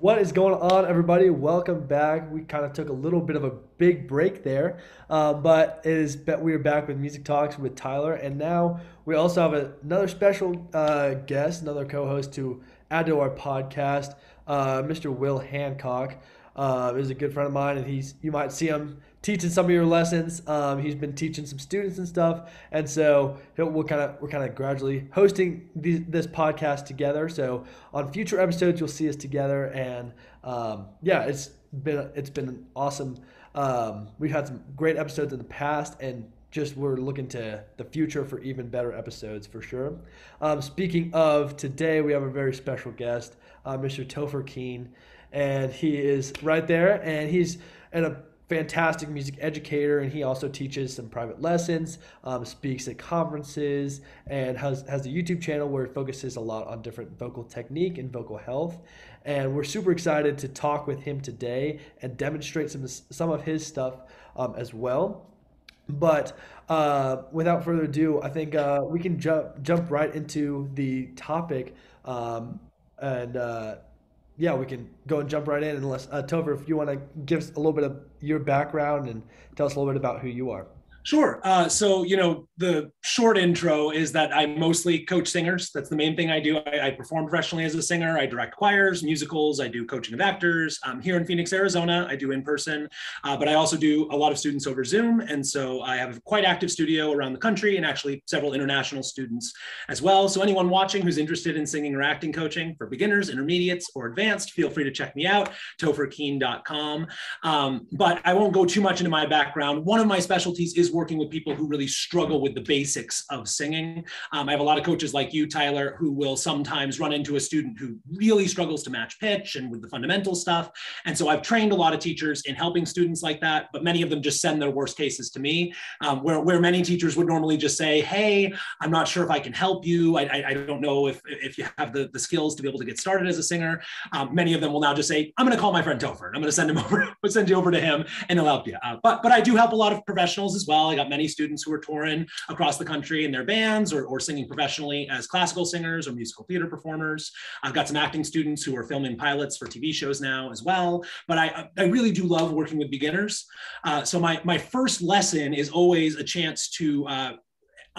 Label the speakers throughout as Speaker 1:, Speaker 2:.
Speaker 1: What is going on, everybody? Welcome back. We kind of took a little bit of a big break there, uh, but it is we are back with Music Talks with Tyler, and now we also have a, another special uh, guest, another co-host to add to our podcast, uh, Mr. Will Hancock. Uh, is a good friend of mine, and he's you might see him teaching some of your lessons. Um, he's been teaching some students and stuff, and so we'll kind of we're kind of gradually hosting these, this podcast together. So on future episodes, you'll see us together, and um, yeah, it's been it's been awesome. Um, we've had some great episodes in the past, and just we're looking to the future for even better episodes for sure. Um, speaking of today, we have a very special guest, uh, Mr. Topher Keen, and he is right there, and he's in a fantastic music educator and he also teaches some private lessons um, speaks at conferences and has, has a youtube channel where it focuses a lot on different vocal technique and vocal health. And we're super excited to talk with him today and demonstrate some, some of his stuff um, as well. But uh, without further ado i think uh, we can jump jump right into the topic um, and uh, yeah, we can go and jump right in. Unless uh, Topher, if you want to give us a little bit of your background and tell us a little bit about who you are.
Speaker 2: Sure. Uh, so, you know, the short intro is that I mostly coach singers. That's the main thing I do. I, I perform professionally as a singer. I direct choirs, musicals. I do coaching of actors. Um, here in Phoenix, Arizona, I do in person, uh, but I also do a lot of students over Zoom. And so I have a quite active studio around the country and actually several international students as well. So anyone watching who's interested in singing or acting coaching for beginners, intermediates, or advanced, feel free to check me out, topherkeen.com. Um, but I won't go too much into my background. One of my specialties is working with people who really struggle with the basics of singing. Um, I have a lot of coaches like you, Tyler, who will sometimes run into a student who really struggles to match pitch and with the fundamental stuff. And so I've trained a lot of teachers in helping students like that, but many of them just send their worst cases to me, um, where, where many teachers would normally just say, hey, I'm not sure if I can help you. I, I, I don't know if, if you have the, the skills to be able to get started as a singer. Um, many of them will now just say, I'm going to call my friend Topher. I'm going to send him over, send you over to him and he'll help you. Uh, but, but I do help a lot of professionals as well. I got many students who are touring across the country in their bands or, or singing professionally as classical singers or musical theater performers. I've got some acting students who are filming pilots for TV shows now as well. But I, I really do love working with beginners. Uh, so my, my first lesson is always a chance to uh,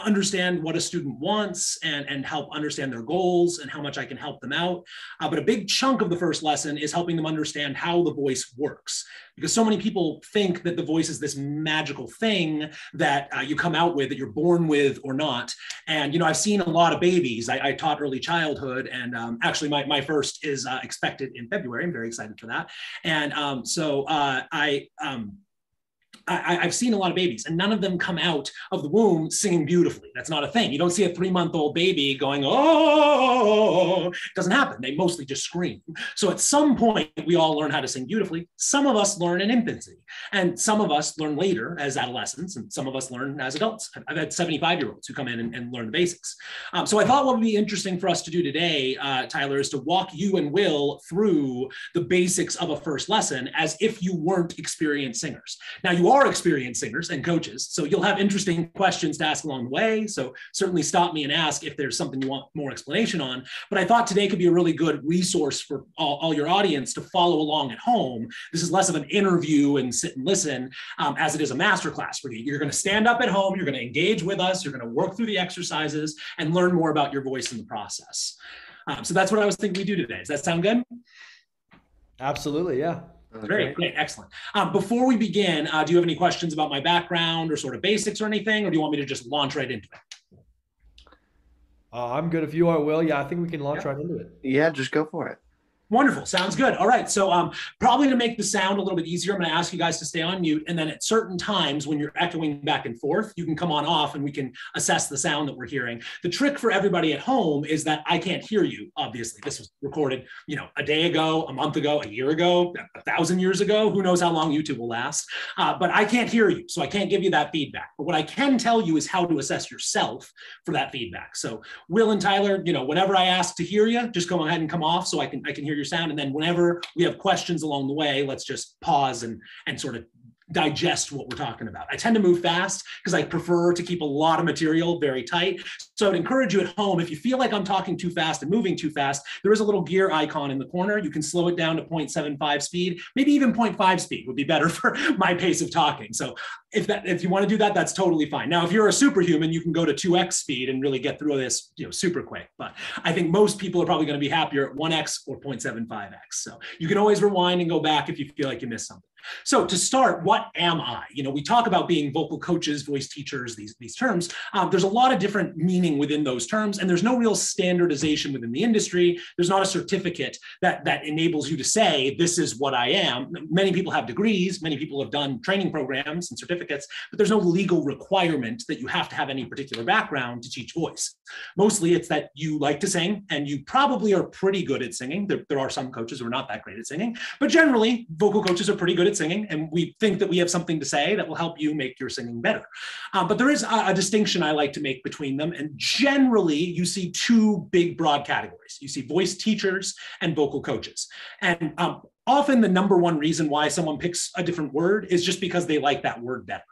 Speaker 2: understand what a student wants and, and help understand their goals and how much I can help them out. Uh, but a big chunk of the first lesson is helping them understand how the voice works. Because so many people think that the voice is this magical thing that uh, you come out with, that you're born with or not. And, you know, I've seen a lot of babies. I, I taught early childhood, and um, actually, my, my first is uh, expected in February. I'm very excited for that. And um, so uh, I, um, I, have seen a lot of babies, and none of them come out of the womb singing beautifully. That's not a thing. You don't see a three month old baby going, oh, it doesn't happen. They mostly just scream. So at some point, we all learn how to sing beautifully. Some of us learn in infancy, and some of us learn later as adolescents, and some of us learn as adults. I've had 75 year olds who come in and, and learn the basics. Um, so I thought what would be interesting for us to do today, uh, Tyler, is to walk you and Will through the basics of a first lesson as if you weren't experienced singers. Now, you are are experienced singers and coaches. So you'll have interesting questions to ask along the way. So certainly stop me and ask if there's something you want more explanation on. But I thought today could be a really good resource for all, all your audience to follow along at home. This is less of an interview and sit and listen um, as it is a masterclass for you. You're going to stand up at home, you're going to engage with us, you're going to work through the exercises and learn more about your voice in the process. Um, so that's what I was thinking we do today. Does that sound good?
Speaker 1: Absolutely, yeah.
Speaker 2: Great, great, excellent. Um, before we begin, uh, do you have any questions about my background or sort of basics or anything, or do you want me to just launch right into it?
Speaker 1: Uh, I'm good if you are, Will. Yeah, I think we can launch yeah. right into it.
Speaker 3: Yeah, just go for it.
Speaker 2: Wonderful. Sounds good. All right. So, um, probably to make the sound a little bit easier, I'm going to ask you guys to stay on mute. And then at certain times when you're echoing back and forth, you can come on off and we can assess the sound that we're hearing. The trick for everybody at home is that I can't hear you. Obviously, this was recorded, you know, a day ago, a month ago, a year ago, a thousand years ago. Who knows how long YouTube will last? Uh, but I can't hear you. So, I can't give you that feedback. But what I can tell you is how to assess yourself for that feedback. So, Will and Tyler, you know, whenever I ask to hear you, just go ahead and come off so I can I can hear your sound. And then whenever we have questions along the way, let's just pause and and sort of digest what we're talking about. I tend to move fast because I prefer to keep a lot of material very tight. So I would encourage you at home, if you feel like I'm talking too fast and moving too fast, there is a little gear icon in the corner. You can slow it down to 0.75 speed, maybe even 0.5 speed would be better for my pace of talking. So if that if you want to do that, that's totally fine. Now, if you're a superhuman, you can go to 2x speed and really get through this, you know, super quick. But I think most people are probably going to be happier at 1x or 0.75x. So you can always rewind and go back if you feel like you missed something. So to start, what am I? You know, we talk about being vocal coaches, voice teachers, these, these terms. Um, there's a lot of different meaning within those terms, and there's no real standardization within the industry. There's not a certificate that, that enables you to say, this is what I am. Many people have degrees, many people have done training programs and certificates, but there's no legal requirement that you have to have any particular background to teach voice. Mostly it's that you like to sing and you probably are pretty good at singing. There, there are some coaches who are not that great at singing, but generally vocal coaches are pretty good at singing, and we think that we have something to say that will help you make your singing better. Um, but there is a, a, distinction I like to make between them, and generally you see two big broad categories. You see voice teachers and vocal coaches, and um, often the number one reason why someone picks a different word is just because they like that word better.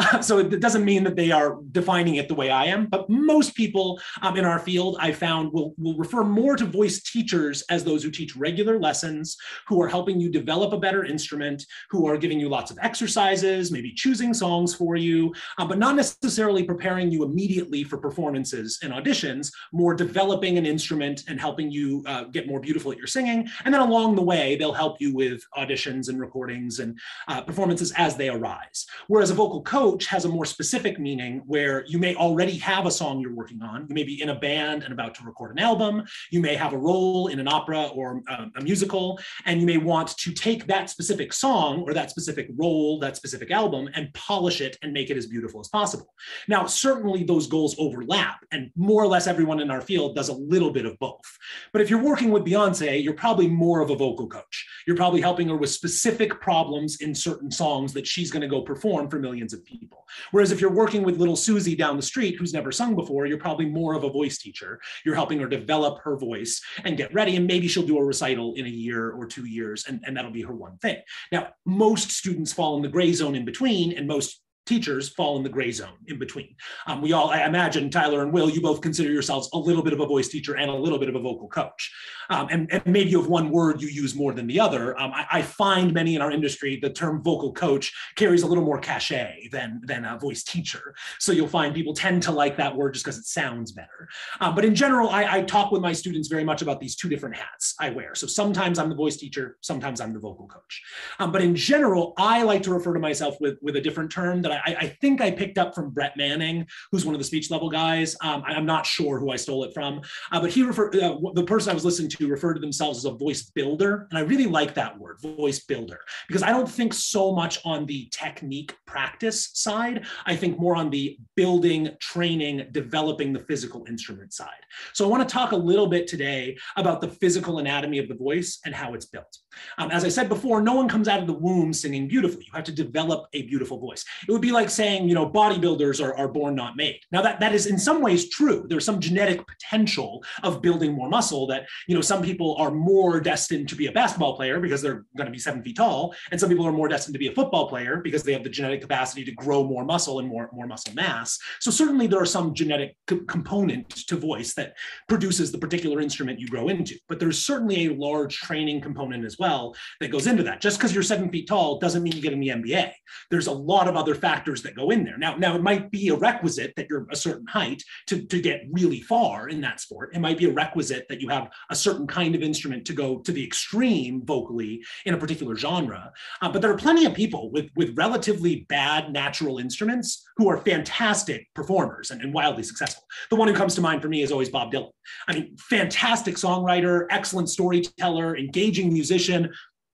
Speaker 2: So it doesn't mean that they are defining it the way I am, but most people um, in our field I found will, will refer more to voice teachers as those who teach regular lessons, who are helping you develop a better instrument, who are giving you lots of exercises, maybe choosing songs for you, uh, but not necessarily preparing you immediately for performances and auditions, more developing an instrument and helping you uh, get more beautiful at your singing. And then along the way, they'll help you with auditions and recordings and uh, performances as they arise. Whereas a vocal coach has a more specific meaning where you may already have a song you're working on. You may be in a band and about to record an album. You may have a role in an opera or a, a musical, and you may want to take that specific song or that specific role, that specific album, and polish it and make it as beautiful as possible. Now, certainly those goals overlap, and more or less everyone in our field does a little bit of both. But if you're working with Beyonce, you're probably more of a vocal coach. You're probably helping her with specific problems in certain songs that she's going to go perform for millions millions of people. Whereas if you're working with little Susie down the street who's never sung before, you're probably more of a voice teacher. You're helping her develop her voice and get ready. And maybe she'll do a recital in a year or two years, and, and that'll be her one thing. Now, most students fall in the gray zone in between, and most teachers fall in the gray zone in between. Um, we all, I imagine, Tyler and Will, you both consider yourselves a little bit of a voice teacher and a little bit of a vocal coach. Um, and, and, maybe you have one word you use more than the other. Um, I, I, find many in our industry, the term vocal coach carries a little more cachet than, than a voice teacher. So you'll find people tend to like that word just because it sounds better. Um, but in general, I, I talk with my students very much about these two different hats I wear. So sometimes I'm the voice teacher, sometimes I'm the vocal coach. Um, but in general, I like to refer to myself with, with a different term that I, I, think I picked up from Brett Manning, who's one of the speech level guys. Um, I, am not sure who I stole it from, uh, but he referred uh, the person I was listening to referred to themselves as a voice builder, and I really like that word, voice builder, because I don't think so much on the technique practice side. I think more on the building, training, developing the physical instrument side. So I want to talk a little bit today about the physical anatomy of the voice and how it's built. Um, as I said before, no one comes out of the womb singing beautifully. You have to develop a beautiful voice. It would be like saying, you know, bodybuilders are, are born not made. Now that, that is in some ways true. There's some genetic potential of building more muscle that, you know, some people are more destined to be a basketball player because they're going to be seven feet tall. And some people are more destined to be a football player because they have the genetic capacity to grow more muscle and more, more muscle mass. So certainly there are some genetic co- component to voice that produces the particular instrument you grow into. But there's certainly a large training component as well that goes into that. Just because you're seven feet tall doesn't mean you get in the NBA. There's a lot of other factors that go in there. Now, now it might be a requisite that you're a certain height to, to get really far in that sport. It might be a requisite that you have a certain kind of instrument to go to the extreme vocally in a particular genre. Uh, but there are plenty of people with, with relatively bad natural instruments who are fantastic performers and, and wildly successful. The one who comes to mind for me is always Bob Dylan. I mean, fantastic songwriter, excellent storyteller, engaging musician,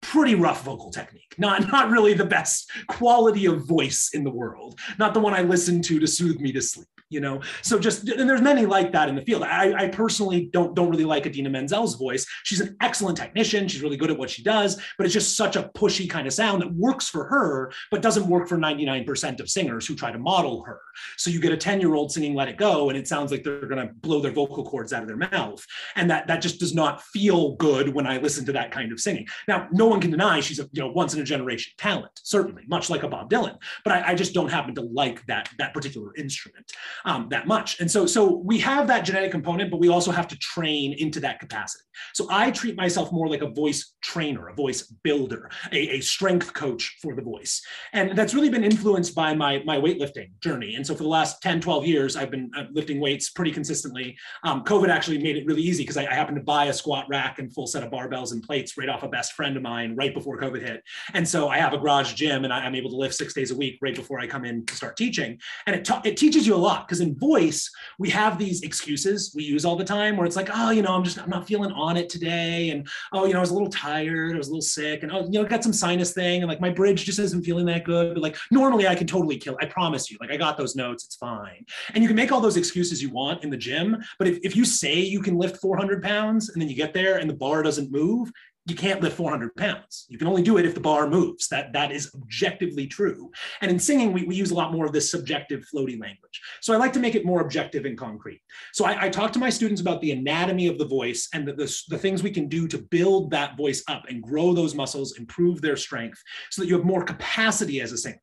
Speaker 2: pretty rough vocal technique. Not, not really the best quality of voice in the world. Not the one I listen to to soothe me to sleep you know? So just and there's many like that in the field. I, I personally don't don't really like Idina Menzel's voice. She's an excellent technician. She's really good at what she does but it's just such a pushy kind of sound that works for her but doesn't work for 99% of singers who try to model her. So you get a 10 year old singing let it go and it sounds like they're going to blow their vocal cords out of their mouth. And that that just does not feel good when i listen to that kind of singing. Now no one can deny she's a you know once in a generation talent certainly much like a bob dylan but i, I just don't happen to like that that particular instrument um, that much. And so, so we have that genetic component, but we also have to train into that capacity. So I treat myself more like a voice trainer, a voice builder, a, a strength coach for the voice. And that's really been influenced by my, my weightlifting journey. And so for the last 10, 12 years, I've been uh, lifting weights pretty consistently. Um, COVID actually made it really easy because I, I happened to buy a squat rack and full set of barbells and plates right off a best friend of mine right before COVID hit. And so I have a garage gym and I, am able to lift six days a week right before I come in to start teaching. And it, it teaches you a lot because in voice, we have these excuses we use all the time where it's like, oh, you know, I'm just, I'm not feeling on it today. And, oh, you know, I was a little tired, I was a little sick and, oh, you know, got some sinus thing. And like my bridge just isn't feeling that good. But like normally I can totally kill, I promise you, like I got those notes, it's fine. And you can make all those excuses you want in the gym. But if, if you say you can lift 400 pounds and then you get there and the bar doesn't move, you can't lift 400 pounds. You can only do it if the bar moves. That, that is objectively true. And in singing, we, we use a lot more of this subjective floaty language. So I like to make it more objective and concrete. So I, I talk to my students about the anatomy of the voice and the, the, the things we can do to build that voice up and grow those muscles, improve their strength so that you have more capacity as a singer.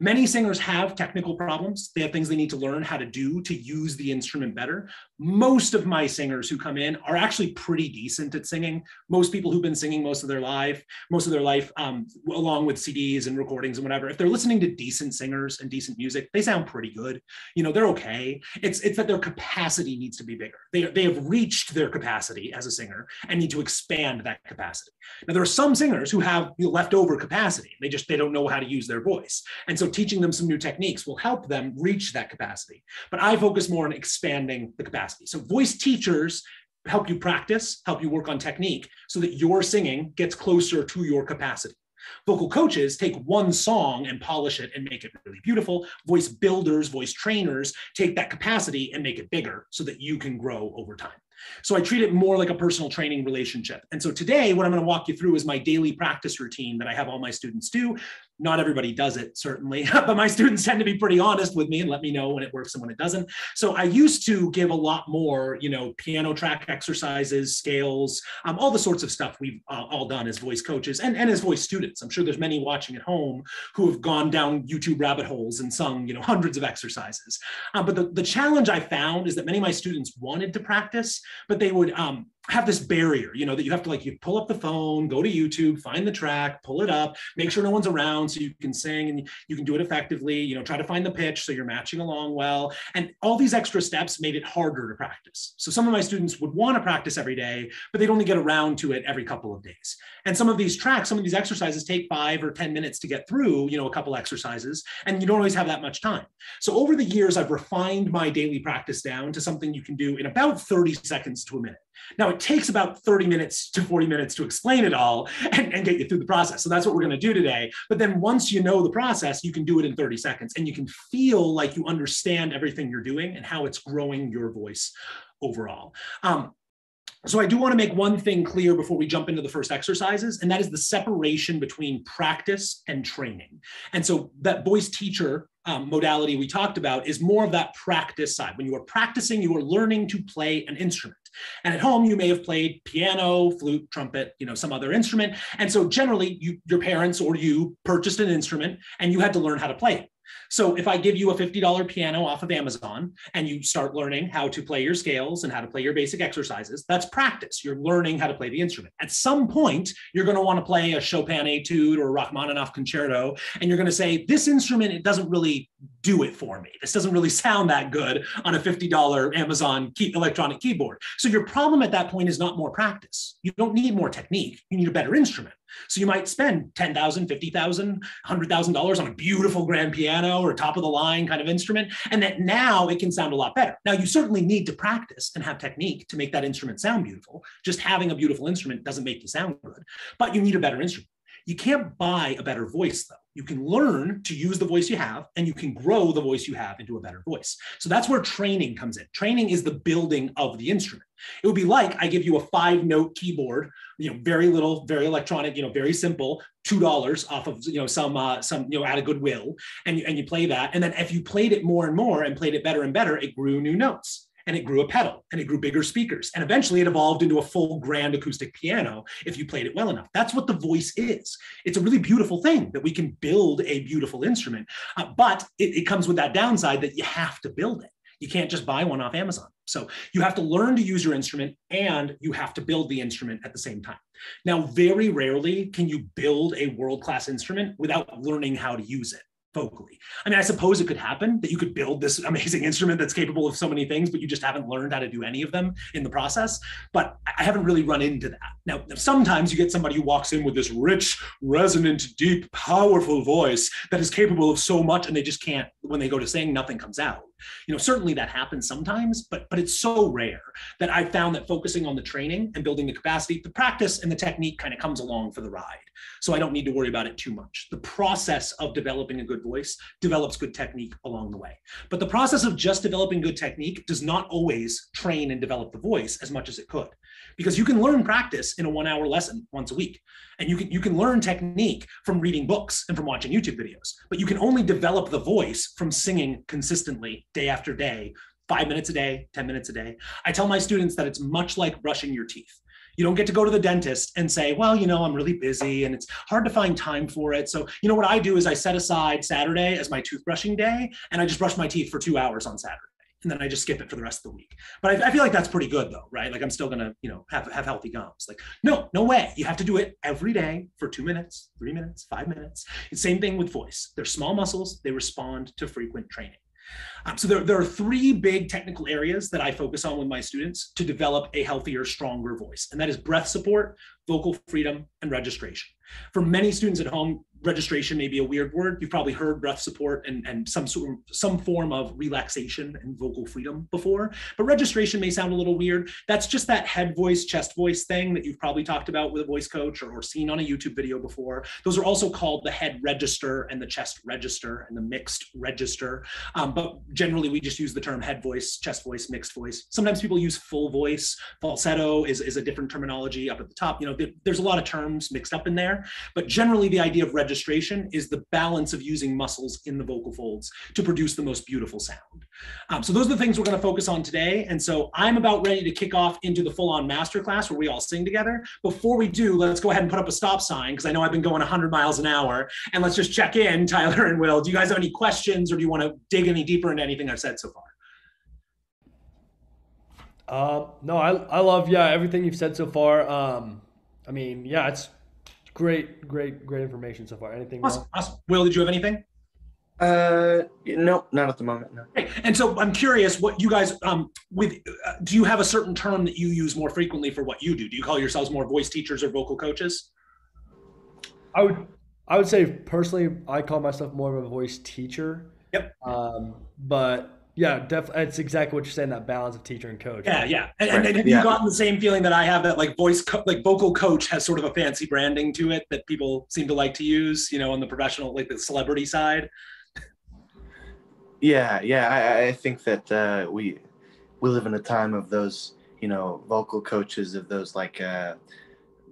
Speaker 2: Many singers have technical problems. They have things they need to learn how to do to use the instrument better. Most of my singers who come in are actually pretty decent at singing. Most people who've been singing most of their life, most of their life, um, along with CDs and recordings and whatever, if they're listening to decent singers and decent music, they sound pretty good. You know, they're okay. It's it's that their capacity needs to be bigger. They they have reached their capacity as a singer and need to expand that capacity. Now there are some singers who have leftover capacity. They just they don't know how to use their voice. And so teaching them some new techniques will help them reach that capacity. But I focus more on expanding the capacity. So voice teachers help you practice, help you work on technique so that your singing gets closer to your capacity. Vocal coaches take one song and polish it and make it really beautiful. Voice builders, voice trainers take that capacity and make it bigger so that you can grow over time. So I treat it more like a personal training relationship. And so today, what I'm going to walk you through is my daily practice routine that I have all my students do. Not everybody does it, certainly, but my students tend to be pretty honest with me and let me know when it works and when it doesn't. So I used to give a lot more, you know, piano track exercises, scales, um, all the sorts of stuff we've uh, all done as voice coaches and, and as voice students. I'm sure there's many watching at home who have gone down YouTube rabbit holes and sung, you know, hundreds of exercises. Uh, but the, the challenge I found is that many of my students wanted to practice, but they would um, have this barrier, you know, that you have to like you pull up the phone, go to YouTube, find the track, pull it up, make sure no one's around so you can sing and you can do it effectively, you know, try to find the pitch so you're matching along well. And all these extra steps made it harder to practice. So some of my students would want to practice every day, but they'd only get around to it every couple of days. And some of these tracks, some of these exercises take five or 10 minutes to get through, you know, a couple exercises, and you don't always have that much time. So over the years, I've refined my daily practice down to something you can do in about 30 seconds to a minute. Now, it takes about 30 minutes to 40 minutes to explain it all and, and get you through the process. So that's what we're going to do today. But then once you know the process, you can do it in 30 seconds and you can feel like you understand everything you're doing and how it's growing your voice overall. Um, so I do want to make one thing clear before we jump into the first exercises, and that is the separation between practice and training. And so that voice teacher um, modality we talked about is more of that practice side. When you are practicing, you are learning to play an instrument. And at home, you may have played piano, flute, trumpet, you know, some other instrument. And so generally, you, your parents or you purchased an instrument and you had to learn how to play it. So if I give you a $50 piano off of Amazon and you start learning how to play your scales and how to play your basic exercises, that's practice. You're learning how to play the instrument. At some point, you're going to want to play a Chopin etude or a Rachmaninoff concerto, and you're going to say, this instrument, it doesn't really do it for me. This doesn't really sound that good on a $50 Amazon key, electronic keyboard. So your problem at that point is not more practice. You don't need more technique. You need a better instrument. So you might spend $10,000, $50,000, $100,000 on a beautiful grand piano or top of the line kind of instrument. And that now it can sound a lot better. Now you certainly need to practice and have technique to make that instrument sound beautiful. Just having a beautiful instrument doesn't make you sound good, but you need a better instrument. You can't buy a better voice though. You can learn to use the voice you have and you can grow the voice you have into a better voice. So that's where training comes in. Training is the building of the instrument. It would be like I give you a five note keyboard, you know, very little, very electronic, you know, very simple, two dollars off of you know some uh, some you know out of goodwill, and you and you play that, and then if you played it more and more and played it better and better, it grew new notes and it grew a pedal and it grew bigger speakers. And eventually it evolved into a full grand acoustic piano if you played it well enough. That's what the voice is. It's a really beautiful thing that we can build a beautiful instrument, uh, but it, it comes with that downside that you have to build it You can't just buy one off Amazon. So you have to learn to use your instrument and you have to build the instrument at the same time. Now, very rarely can you build a world class instrument without learning how to use it vocally. I mean, I suppose it could happen that you could build this amazing instrument that's capable of so many things, but you just haven't learned how to do any of them in the process. But I haven't really run into that. Now, sometimes you get somebody who walks in with this rich, resonant, deep, powerful voice that is capable of so much, and they just can't, when they go to sing, nothing comes out. You know, certainly that happens sometimes, but but it's so rare that I've found that focusing on the training and building the capacity, the practice and the technique kind of comes along for the ride. So I don't need to worry about it too much. The process of developing a good voice develops good technique along the way. But the process of just developing good technique does not always train and develop the voice as much as it could because you can learn practice in a one hour lesson once a week. And you can you can learn technique from reading books and from watching youtube videos. But you can only develop the voice from singing consistently day after day five minutes a day 10 minutes a day. I tell my students that it's much like brushing your teeth. You don't get to go to the dentist and say well you know i'm really busy and it's hard to find time for it. So you know what i do is i set aside saturday as my toothbrushing day and i just brush my teeth for two hours on saturday and then I just skip it for the rest of the week. But I, I, feel like that's pretty good though, right? Like I'm still gonna, you know, have have healthy gums. Like no, no way. You have to do it every day for two minutes, three minutes, five minutes. It's same thing with voice. They're small muscles. They respond to frequent training. Um, so there, there are three big technical areas that I focus on with my students to develop a healthier, stronger voice, and that is breath support, vocal freedom, and registration. For many students at home, registration may be a weird word. You've probably heard breath support and, and some sort of, some form of relaxation and vocal freedom before, but registration may sound a little weird. That's just that head voice, chest voice thing that you've probably talked about with a voice coach or, or seen on a YouTube video before. Those are also called the head register and the chest register and the mixed register. Um, but generally, we just use the term head voice, chest voice, mixed voice. Sometimes people use full voice. Falsetto is, is a different terminology up at the top. You know, there's a lot of terms mixed up in there, but generally the idea of registration registration is the balance of using muscles in the vocal folds to produce the most beautiful sound. Um, so those are the things we're going to focus on today. And so I'm about ready to kick off into the full-on masterclass where we all sing together. Before we do, let's go ahead and put up a stop sign because I know I've been going 100 miles an hour. And let's just check in, Tyler and Will. Do you guys have any questions or do you want to dig any deeper into anything I've said so far?
Speaker 1: Uh, no, I, I love, yeah, everything you've said so far. Um, I mean, yeah, it's Great, great, great information so far. Anything?
Speaker 2: Awesome, awesome. Will, did you have anything?
Speaker 3: Uh, no, not at the moment. No.
Speaker 2: Okay. And so I'm curious, what you guys um with uh, do you have a certain term that you use more frequently for what you do? Do you call yourselves more voice teachers or vocal coaches?
Speaker 1: I would, I would say personally, I call myself more of a voice teacher.
Speaker 2: Yep.
Speaker 1: Um, but yeah, definitely. It's exactly what you're saying. That balance of teacher and coach.
Speaker 2: Yeah, yeah. And, right. and have yeah. you gotten the same feeling that I have that like voice, co- like vocal coach has sort of a fancy branding to it that people seem to like to use, you know, on the professional, like the celebrity side.
Speaker 3: Yeah, yeah. I, I think that uh, we we live in a time of those, you know, vocal coaches of those like uh,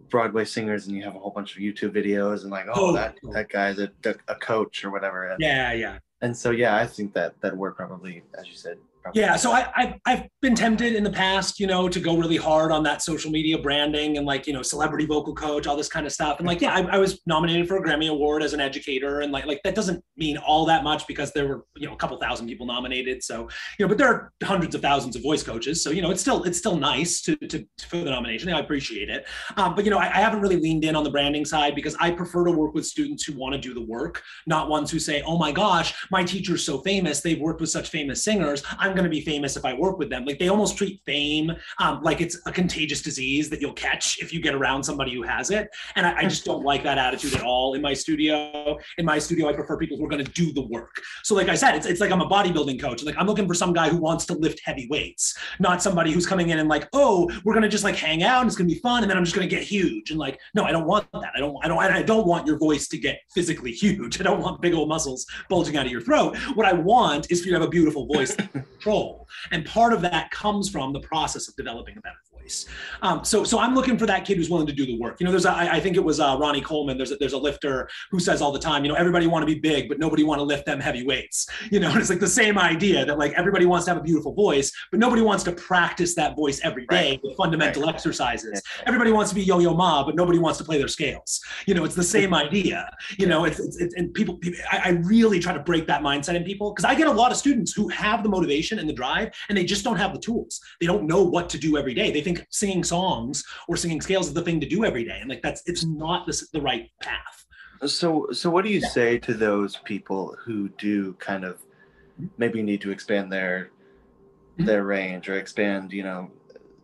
Speaker 3: Broadway singers, and you have a whole bunch of YouTube videos, and like, oh, oh that that guy's a, a coach or whatever. And,
Speaker 2: yeah, yeah
Speaker 3: and so yeah i think that that we're probably as you said
Speaker 2: yeah, so I, I've, I've been tempted in the past, you know, to go really hard on that social media branding and like, you know, celebrity vocal coach, all this kind of stuff. And like, yeah, I, I, was nominated for a Grammy Award as an educator, and like, like that doesn't mean all that much because there were, you know, a couple thousand people nominated. So, you know, but there are hundreds of thousands of voice coaches, so you know, it's still it's still nice to to, for the nomination. I appreciate it, um, but you know, I, I haven't really leaned in on the branding side because I prefer to work with students who want to do the work, not ones who say, oh my gosh, my teacher's so famous, they've worked with such famous singers, I'm going to be famous if I I work with them. Like they almost treat fame um, like it's a contagious disease that you'll catch if you get around somebody who has it. And I, I just don't like that attitude at all in my studio. In my studio, I prefer people who are going to do the work. So, like I said, it's, it's like I'm a bodybuilding coach. Like I'm looking for some guy who wants to lift heavy weights, not somebody who's coming in and like, oh, we're going to just like hang out and it's going to be fun, and then I'm just going to get huge. And like, no, I don't want that. I don't. I don't. I don't want your voice to get physically huge. I don't want big old muscles bulging out of your throat. What I want is for you to have a beautiful voice control. And part of that comes from the process of developing a better voice. Um, so, so I'm looking for that kid who's willing to do the work. You know, there's a, I, I think it was uh, Ronnie Coleman. There's a, there's a lifter who says all the time, you know, everybody want to be big, but nobody want to lift them heavy weights. You know, and it's like the same idea that like everybody wants to have a beautiful voice, but nobody wants to practice that voice every day right. with fundamental right. exercises. Everybody wants to be Yo-Yo Ma, but nobody wants to play their scales. You know, it's the same idea. You know, it's, it's, it's and people, people I, I really try to break that mindset in people because I get a lot of students who have the motivation motivation and the drive, and they just don't have the tools. They don't know what to do every day. They think singing songs or singing scales is the thing to do every day, and like that's it's not the, the right path.
Speaker 3: So, so what do you say to those people who do kind of maybe need to expand their mm-hmm. their range or expand, you know,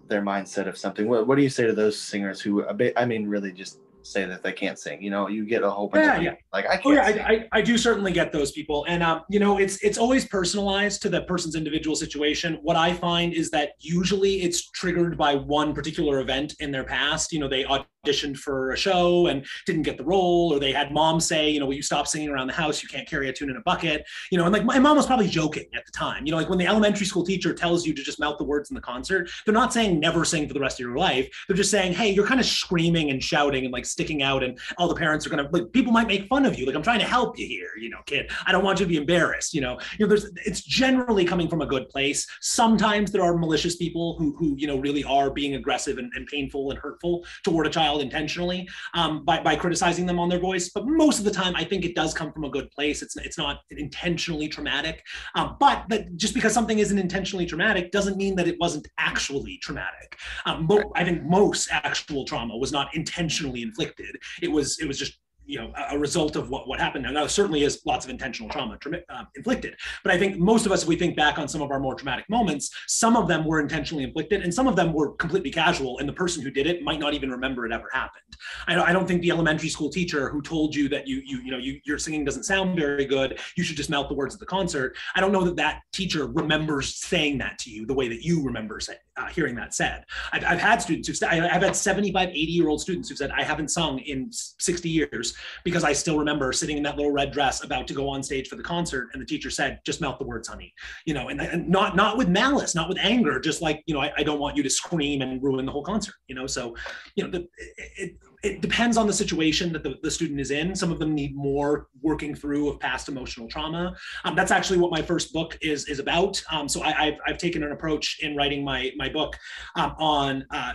Speaker 3: their mindset of something? What, what do you say to those singers who, I mean, really just say that they can't sing. You know, you get a whole bunch yeah, of yeah. like I can't. Oh,
Speaker 2: yeah, I, I, I, do certainly get those people, and um, you know, it's it's always personalized to the person's individual situation. What I find is that usually it's triggered by one particular event in their past. You know, they auditioned for a show and didn't get the role, or they had mom say, you know, will you stop singing around the house? You can't carry a tune in a bucket. You know, and like my mom was probably joking at the time. You know, like when the elementary school teacher tells you to just mouth the words in the concert, they're not saying never sing for the rest of your life. They're just saying, hey, you're kind of screaming and shouting and like sticking out, and all the parents are gonna like people might make fun of you. Like I'm trying to help you here, you know, kid. I don't want you to be embarrassed. You know, you know, there's it's generally coming from a good place. Sometimes there are malicious people who who you know really are being aggressive and, and painful and hurtful toward a child intentionally um, by by criticizing them on their voice. But most of the time, I think it does come from a good place. It's it's not intentionally traumatic. Um, but that just because something isn't intentionally traumatic doesn't mean that it wasn't actually traumatic. Um, mo- I think most actual trauma was not intentionally inflicted. It was it was just you know a result of what what happened now. Now certainly is lots of intentional trauma uh, inflicted, but I think most of us, if we think back on some of our more traumatic moments, some of them were intentionally inflicted, and some of them were completely casual, and the person who did it might not even remember it ever happened. I, I don't think the elementary school teacher who told you that you you you know you, your singing doesn't sound very good, you should just mouth the words at the concert. I don't know that that teacher remembers saying that to you the way that you remember say, uh, hearing that said. I've, I've had students who've I've had 75, 80 year old students who've said I haven't sung in 60 years because I still remember sitting in that little red dress about to go on stage for the concert, and the teacher said, "Just mouth the words, honey," you know, and, and not not with malice, not with anger, just like you know, I, I, don't want you to scream and ruin the whole concert, you know. So, you know, the, it, it depends on the situation that the, the student is in. Some of them need more working through of past emotional trauma. Um, that's actually what my first book is is about. Um, so I, have I've taken an approach in writing my my book um, on uh,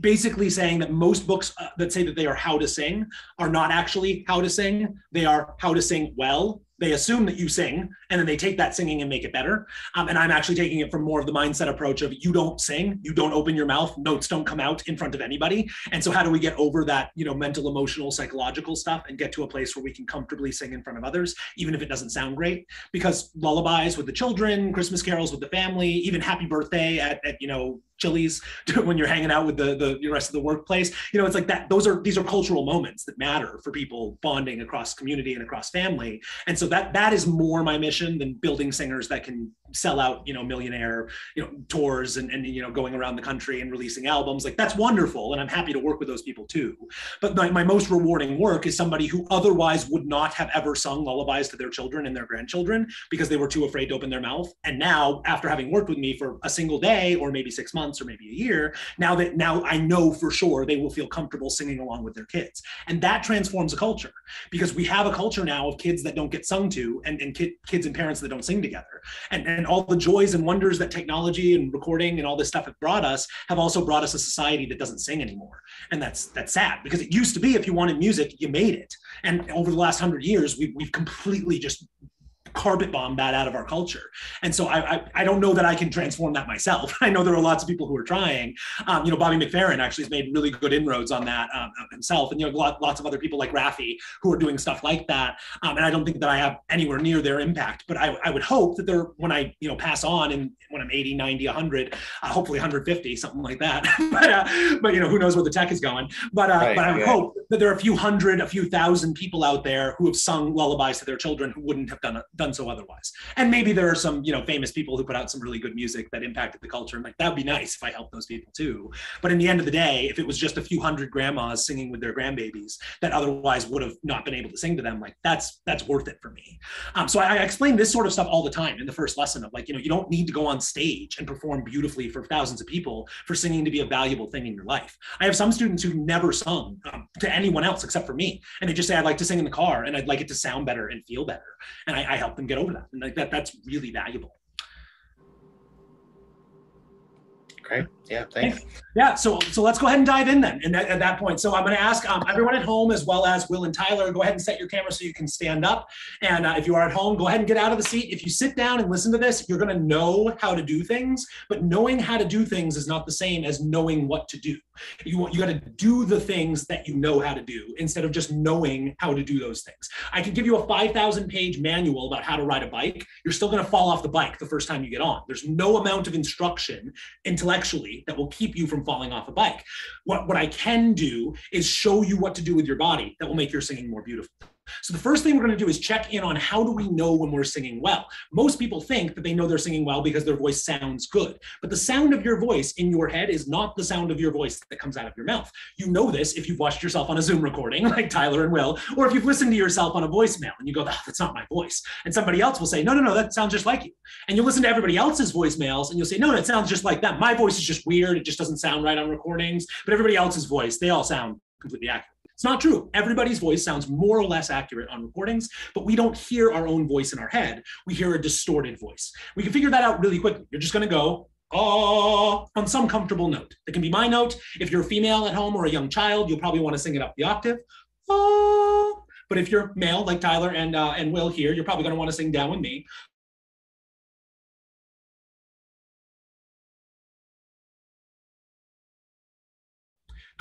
Speaker 2: basically saying that most books uh, that say that they are how to sing are not actually how to sing. They are how to sing well they assume that you sing and then they take that singing and make it better um, and i'm actually taking it from more of the mindset approach of you don't sing you don't open your mouth notes don't come out in front of anybody and so how do we get over that you know mental emotional psychological stuff and get to a place where we can comfortably sing in front of others even if it doesn't sound great because lullabies with the children christmas carols with the family even happy birthday at, at you know Chili's when you're hanging out with the, the, the rest of the workplace. You know, it's like that. Those are these are cultural moments that matter for people bonding across community and across family. And so that that is more my mission than building singers that can sell out, you know, millionaire, you know, tours and, and you know, going around the country and releasing albums. Like that's wonderful. And I'm happy to work with those people too. But my, my most rewarding work is somebody who otherwise would not have ever sung lullabies to their children and their grandchildren because they were too afraid to open their mouth. And now, after having worked with me for a single day or maybe six months or maybe a year, now that now I know for sure they will feel comfortable singing along with their kids. And that transforms a culture because we have a culture now of kids that don't get sung to and, and kid, kids and parents that don't sing together. And, and and all the joys and wonders that technology and recording and all this stuff have brought us have also brought us a society that doesn't sing anymore. And that's that's sad because it used to be if you wanted music you made it. And over the last hundred years we've, we've completely just carpet bomb that out of our culture. And so I, I, I, don't know that I can transform that myself. I know there are lots of people who are trying. Um, you know, Bobby McFerrin actually has made really good inroads on that um, himself. And, you know, lots of other people like Raffi who are doing stuff like that. Um, and I don't think that I have anywhere near their impact, but I, I would hope that they're, when I, you know, pass on and when I'm 80, 90, 100, uh, hopefully 150, something like that. but, uh, but, you know, who knows where the tech is going. But, uh, right, but I would hope that there are a few hundred, a few thousand people out there who have sung lullabies to their children who wouldn't have done, done so otherwise. And maybe there are some, you know, famous people who put out some really good music that impacted the culture. And like, that'd be nice if I helped those people too. But in the end of the day, if it was just a few hundred grandmas singing with their grandbabies that otherwise would have not been able to sing to them, like that's, that's worth it for me. Um, so I, I explain this sort of stuff all the time in the first lesson of like, you know, you don't need to go on stage and perform beautifully for thousands of people for singing to be a valuable thing in your life. I have some students who've never sung um, to anyone else except for me. And they just say, I'd like to sing in the car and I'd like it to sound better and feel better. And I, I help them get over that. And like that, that's really valuable.
Speaker 3: Okay. Yeah, thanks.
Speaker 2: Yeah, so so let's go ahead and dive in then. And at, at that point, so I'm going to ask um, everyone at home as well as Will and Tyler, go ahead and set your camera so you can stand up. And uh, if you are at home, go ahead and get out of the seat. If you sit down and listen to this, you're going to know how to do things. But knowing how to do things is not the same as knowing what to do. You you got to do the things that you know how to do instead of just knowing how to do those things. I can give you a 5,000 page manual about how to ride a bike. You're still going to fall off the bike the first time you get on. There's no amount of instruction intellectually that will keep you from falling off a bike. What, what I can do is show you what to do with your body that will make your singing more beautiful. So the first thing we're going to do is check in on how do we know when we're singing well. Most people think that they know they're singing well because their voice sounds good. But the sound of your voice in your head is not the sound of your voice that comes out of your mouth. You know this if you've watched yourself on a Zoom recording like Tyler and Will, or if you've listened to yourself on a voicemail and you go, oh, that's not my voice. And somebody else will say, no, no, no, that sounds just like you. And you listen to everybody else's voicemails and you'll say, no, that sounds just like them. My voice is just weird. It just doesn't sound right on recordings. But everybody else's voice, they all sound completely accurate. It's not true. Everybody's voice sounds more or less accurate on recordings, but we don't hear our own voice in our head. We hear a distorted voice. We can figure that out really quickly. You're just going to go, oh, on some comfortable note. It can be my note. If you're a female at home or a young child, you'll probably want to sing it up the octave. Oh. But if you're male, like Tyler and, uh, and Will here, you're probably going to want to sing down with me.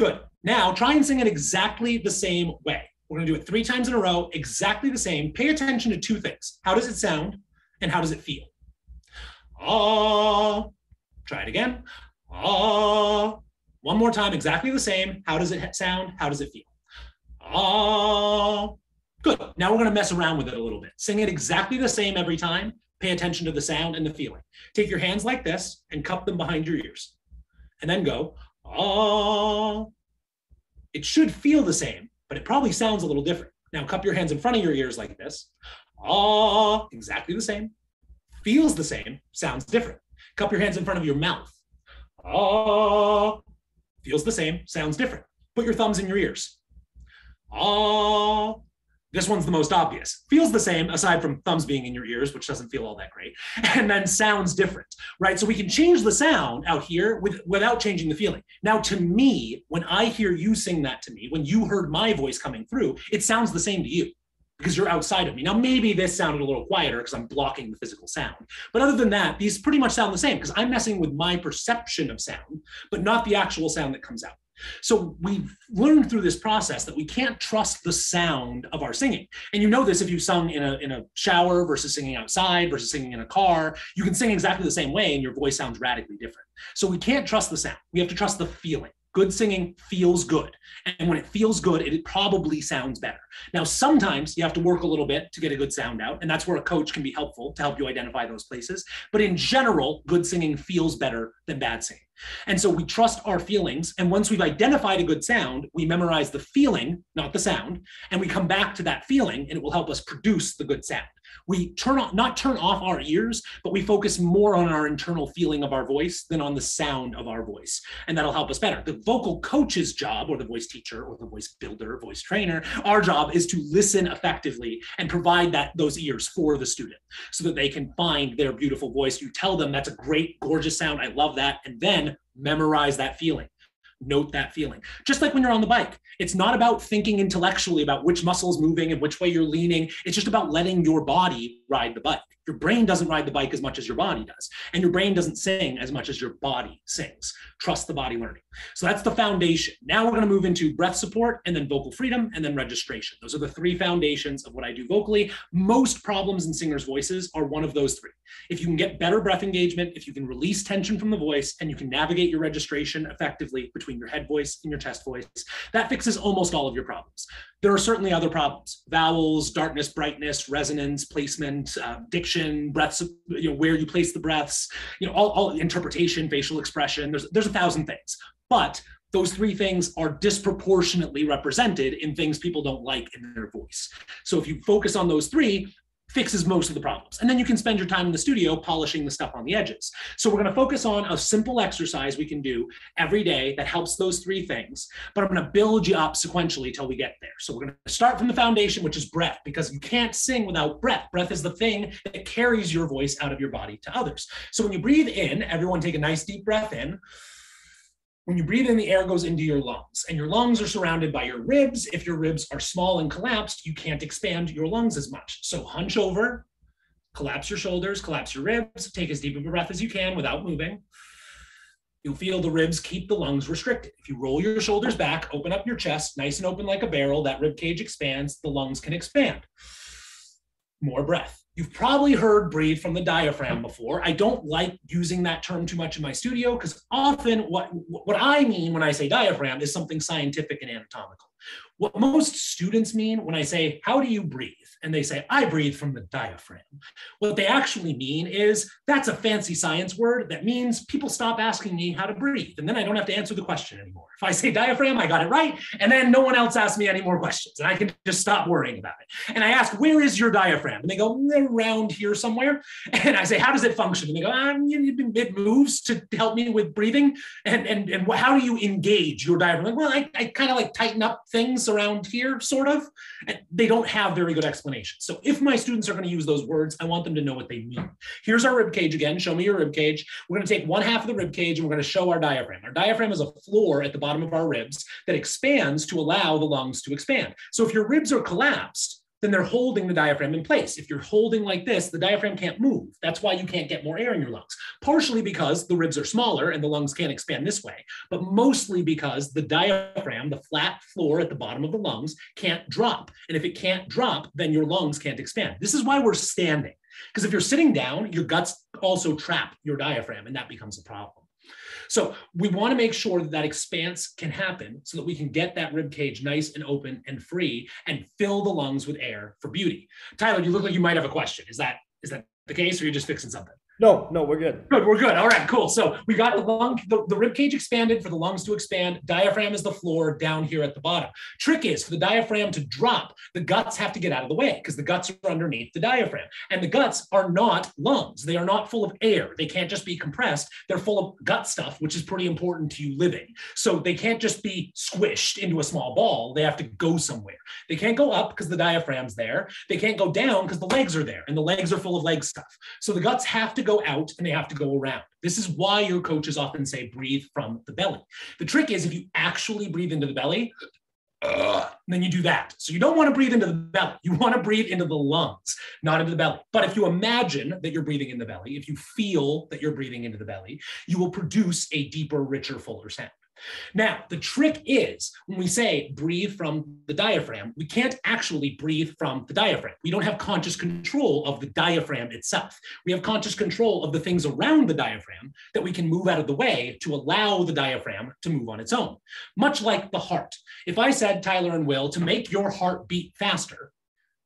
Speaker 2: Good. Now try and sing it exactly the same way. We're going to do it three times in a row, exactly the same. Pay attention to two things. How does it sound and how does it feel? Ah. Try it again. Ah. One more time, exactly the same. How does it sound? How does it feel? Ah. Good. Now we're going to mess around with it a little bit. Sing it exactly the same every time. Pay attention to the sound and the feeling. Take your hands like this and cup them behind your ears. And then go, ah. It should feel the same, but it probably sounds a little different. Now cup your hands in front of your ears like this. Ah, exactly the same. Feels the same, sounds different. Cup your hands in front of your mouth. Ah, feels the same, sounds different. Put your thumbs in your ears. Ah, this one's the most obvious. Feels the same, aside from thumbs being in your ears, which doesn't feel all that great, and then sounds different, right? So we can change the sound out here with, without changing the feeling. Now, to me, when I hear you sing that to me, when you heard my voice coming through, it sounds the same to you because you're outside of me. Now, maybe this sounded a little quieter because I'm blocking the physical sound. But other than that, these pretty much sound the same because I'm messing with my perception of sound, but not the actual sound that comes out. So we've learned through this process that we can't trust the sound of our singing. And you know this if you've sung in a, in a shower versus singing outside versus singing in a car, you can sing exactly the same way and your voice sounds radically different. So we can't trust the sound. We have to trust the feeling. Good singing feels good. And when it feels good, it probably sounds better. Now, sometimes you have to work a little bit to get a good sound out, and that's where a coach can be helpful to help you identify those places. But in general, good singing feels better than bad singing. And so we trust our feelings. And once we've identified a good sound, we memorize the feeling, not the sound, and we come back to that feeling, and it will help us produce the good sound we turn on not turn off our ears but we focus more on our internal feeling of our voice than on the sound of our voice. And that'll help us better. The vocal coach's job or the voice teacher or the voice builder voice trainer our job is to listen effectively and provide that those ears for the student so that they can find their beautiful voice. You tell them that's a great gorgeous sound. I love that. And then memorize that feeling note that feeling. Just like when you're on the bike, it's not about thinking intellectually about which muscle is moving and which way you're leaning. It's just about letting your body ride the bike. Your brain doesn't ride the bike as much as your body does. And your brain doesn't sing as much as your body sings. Trust the body learning. So that's the foundation. Now we're going to move into breath support and then vocal freedom and then registration. Those are the three foundations of what I do vocally. Most problems in singers' voices are one of those three. If you can get better breath engagement, if you can release tension from the voice, and you can navigate your registration effectively between your head voice and your chest voice, that fixes almost all of your problems. There are certainly other problems vowels, darkness, brightness, resonance, placement, uh, diction, breaths, you know, where you place the breaths, you know, all, all interpretation, facial expression. There's, there's a thousand things. But those three things are disproportionately represented in things people don't like in their voice. So if you focus on those three, fixes most of the problems. And then you can spend your time in the studio polishing the stuff on the edges. So we're going to focus on a simple exercise we can do every day that helps those three things, but I'm going to build you up sequentially till we get there. So we're going to start from the foundation, which is breath, because you can't sing without breath. Breath is the thing that carries your voice out of your body to others. So when you breathe in, everyone take a nice deep breath in. When you breathe in, the air goes into your lungs, and your lungs are surrounded by your ribs. If your ribs are small and collapsed, you can't expand your lungs as much. So hunch over, collapse your shoulders, collapse your ribs, take as deep of a breath as you can without moving. You'll feel the ribs keep the lungs restricted. If you roll your shoulders back, open up your chest, nice and open like a barrel, that rib cage expands, the lungs can expand. More breath. You've probably heard breathe from the diaphragm before. I don't like using that term too much in my studio because often what, what I mean when I say diaphragm is something scientific and anatomical. What most students mean when I say, How do you breathe? and they say, I breathe from the diaphragm. What they actually mean is that's a fancy science word that means people stop asking me how to breathe. And then I don't have to answer the question anymore. If I say diaphragm, I got it right. And then no one else asks me any more questions. And I can just stop worrying about it. And I ask, Where is your diaphragm? And they go, Around here somewhere. And I say, How does it function? And they go, um, It moves to help me with breathing. And, and, and how do you engage your diaphragm? Well, I, I kind of like tighten up things around here, sort of. And they don't have very good explanations. So if my students are going to use those words, I want them to know what they mean. Here's our rib cage again. Show me your rib cage. We're going to take one half of the rib cage and we're going to show our diaphragm. Our diaphragm is a floor at the bottom of our ribs that expands to allow the lungs to expand. So if your ribs are collapsed, then they're holding the diaphragm in place. If you're holding like this, the diaphragm can't move. That's why you can't get more air in your lungs, partially because the ribs are smaller and the lungs can't expand this way, but mostly because the diaphragm, the flat floor at the bottom of the lungs, can't drop. And if it can't drop, then your lungs can't expand. This is why we're standing. Because if you're sitting down, your guts also trap your diaphragm, and that becomes a problem. So we want to make sure that that expanse can happen so that we can get that rib cage nice and open and free and fill the lungs with air for beauty. Tyler, you look like you might have a question. Is that is that the case, or you're just fixing something?
Speaker 1: No, no, we're good.
Speaker 2: Good, we're good. All right, cool. So we got the lung, the, the rib cage expanded for the lungs to expand. Diaphragm is the floor down here at the bottom. Trick is for the diaphragm to drop, the guts have to get out of the way because the guts are underneath the diaphragm. And the guts are not lungs. They are not full of air. They can't just be compressed. They're full of gut stuff, which is pretty important to you living. So they can't just be squished into a small ball. They have to go somewhere. They can't go up because the diaphragm's there. They can't go down because the legs are there and the legs are full of leg stuff. So the guts have to go go out and they have to go around. This is why your coaches often say breathe from the belly. The trick is if you actually breathe into the belly, uh, then you do that. So you don't want to breathe into the belly. You want to breathe into the lungs, not into the belly. But if you imagine that you're breathing in the belly, if you feel that you're breathing into the belly, you will produce a deeper, richer, fuller sound. Now, the trick is when we say breathe from the diaphragm, we can't actually breathe from the diaphragm. We don't have conscious control of the diaphragm itself. We have conscious control of the things around the diaphragm that we can move out of the way to allow the diaphragm to move on its own. Much like the heart. If I said, Tyler and Will, to make your heart beat faster,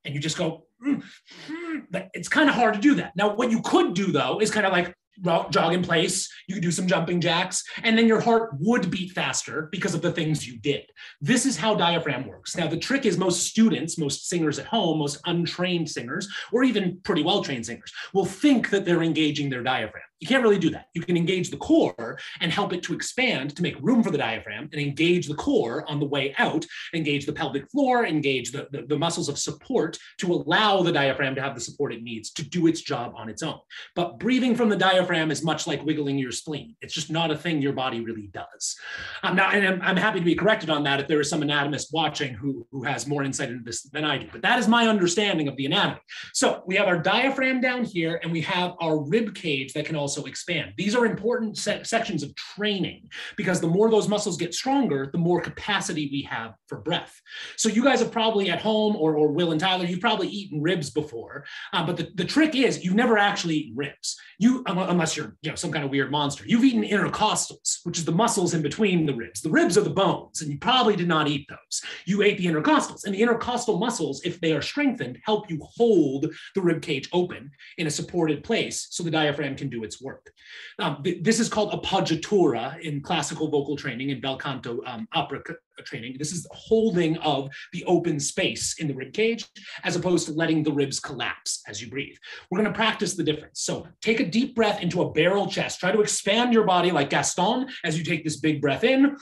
Speaker 2: and you just go, mm, mm, it's kind of hard to do that. Now, what you could do though is kind of like jog in place, you could do some jumping jacks, and then your heart would beat faster because of the things you did. This is how diaphragm works. Now, the trick is most students, most singers at home, most untrained singers, or even pretty well trained singers, will think that they're engaging their diaphragm. You can't really do that. You can engage the core and help it to expand to make room for the diaphragm and engage the core on the way out, engage the pelvic floor, engage the, the, the, muscles of support to allow the diaphragm to have the support it needs to do its job on its own. But breathing from the diaphragm is much like wiggling your spleen. It's just not a thing your body really does. Um, now, and I'm, I'm happy to be corrected on that if there is some anatomist watching who, who has more insight into this than I do. But that is my understanding of the anatomy. So we have our diaphragm down here and we have our rib cage that can also expand. These are important se- sections of training because the more those muscles get stronger, the more capacity we have for breath. So you guys have probably at home, or, or Will and Tyler, you've probably eaten ribs before. Uh, but the, the trick is you've never actually eaten ribs. You unless you're you know some kind of weird monster. You've eaten intercostals, which is the muscles in between the ribs. The ribs are the bones, and you probably did not eat those. You ate the intercostals, and the intercostal muscles, if they are strengthened, help you hold the rib cage open in a supported place so the diaphragm can do its work. Um, th- this is called appoggiatura in classical vocal training in bel canto um, opera c- training. This is the holding of the open space in the rib cage as opposed to letting the ribs collapse as you breathe. We're going to practice the difference. So take a deep breath into a barrel chest. Try to expand your body like Gaston as you take this big breath in,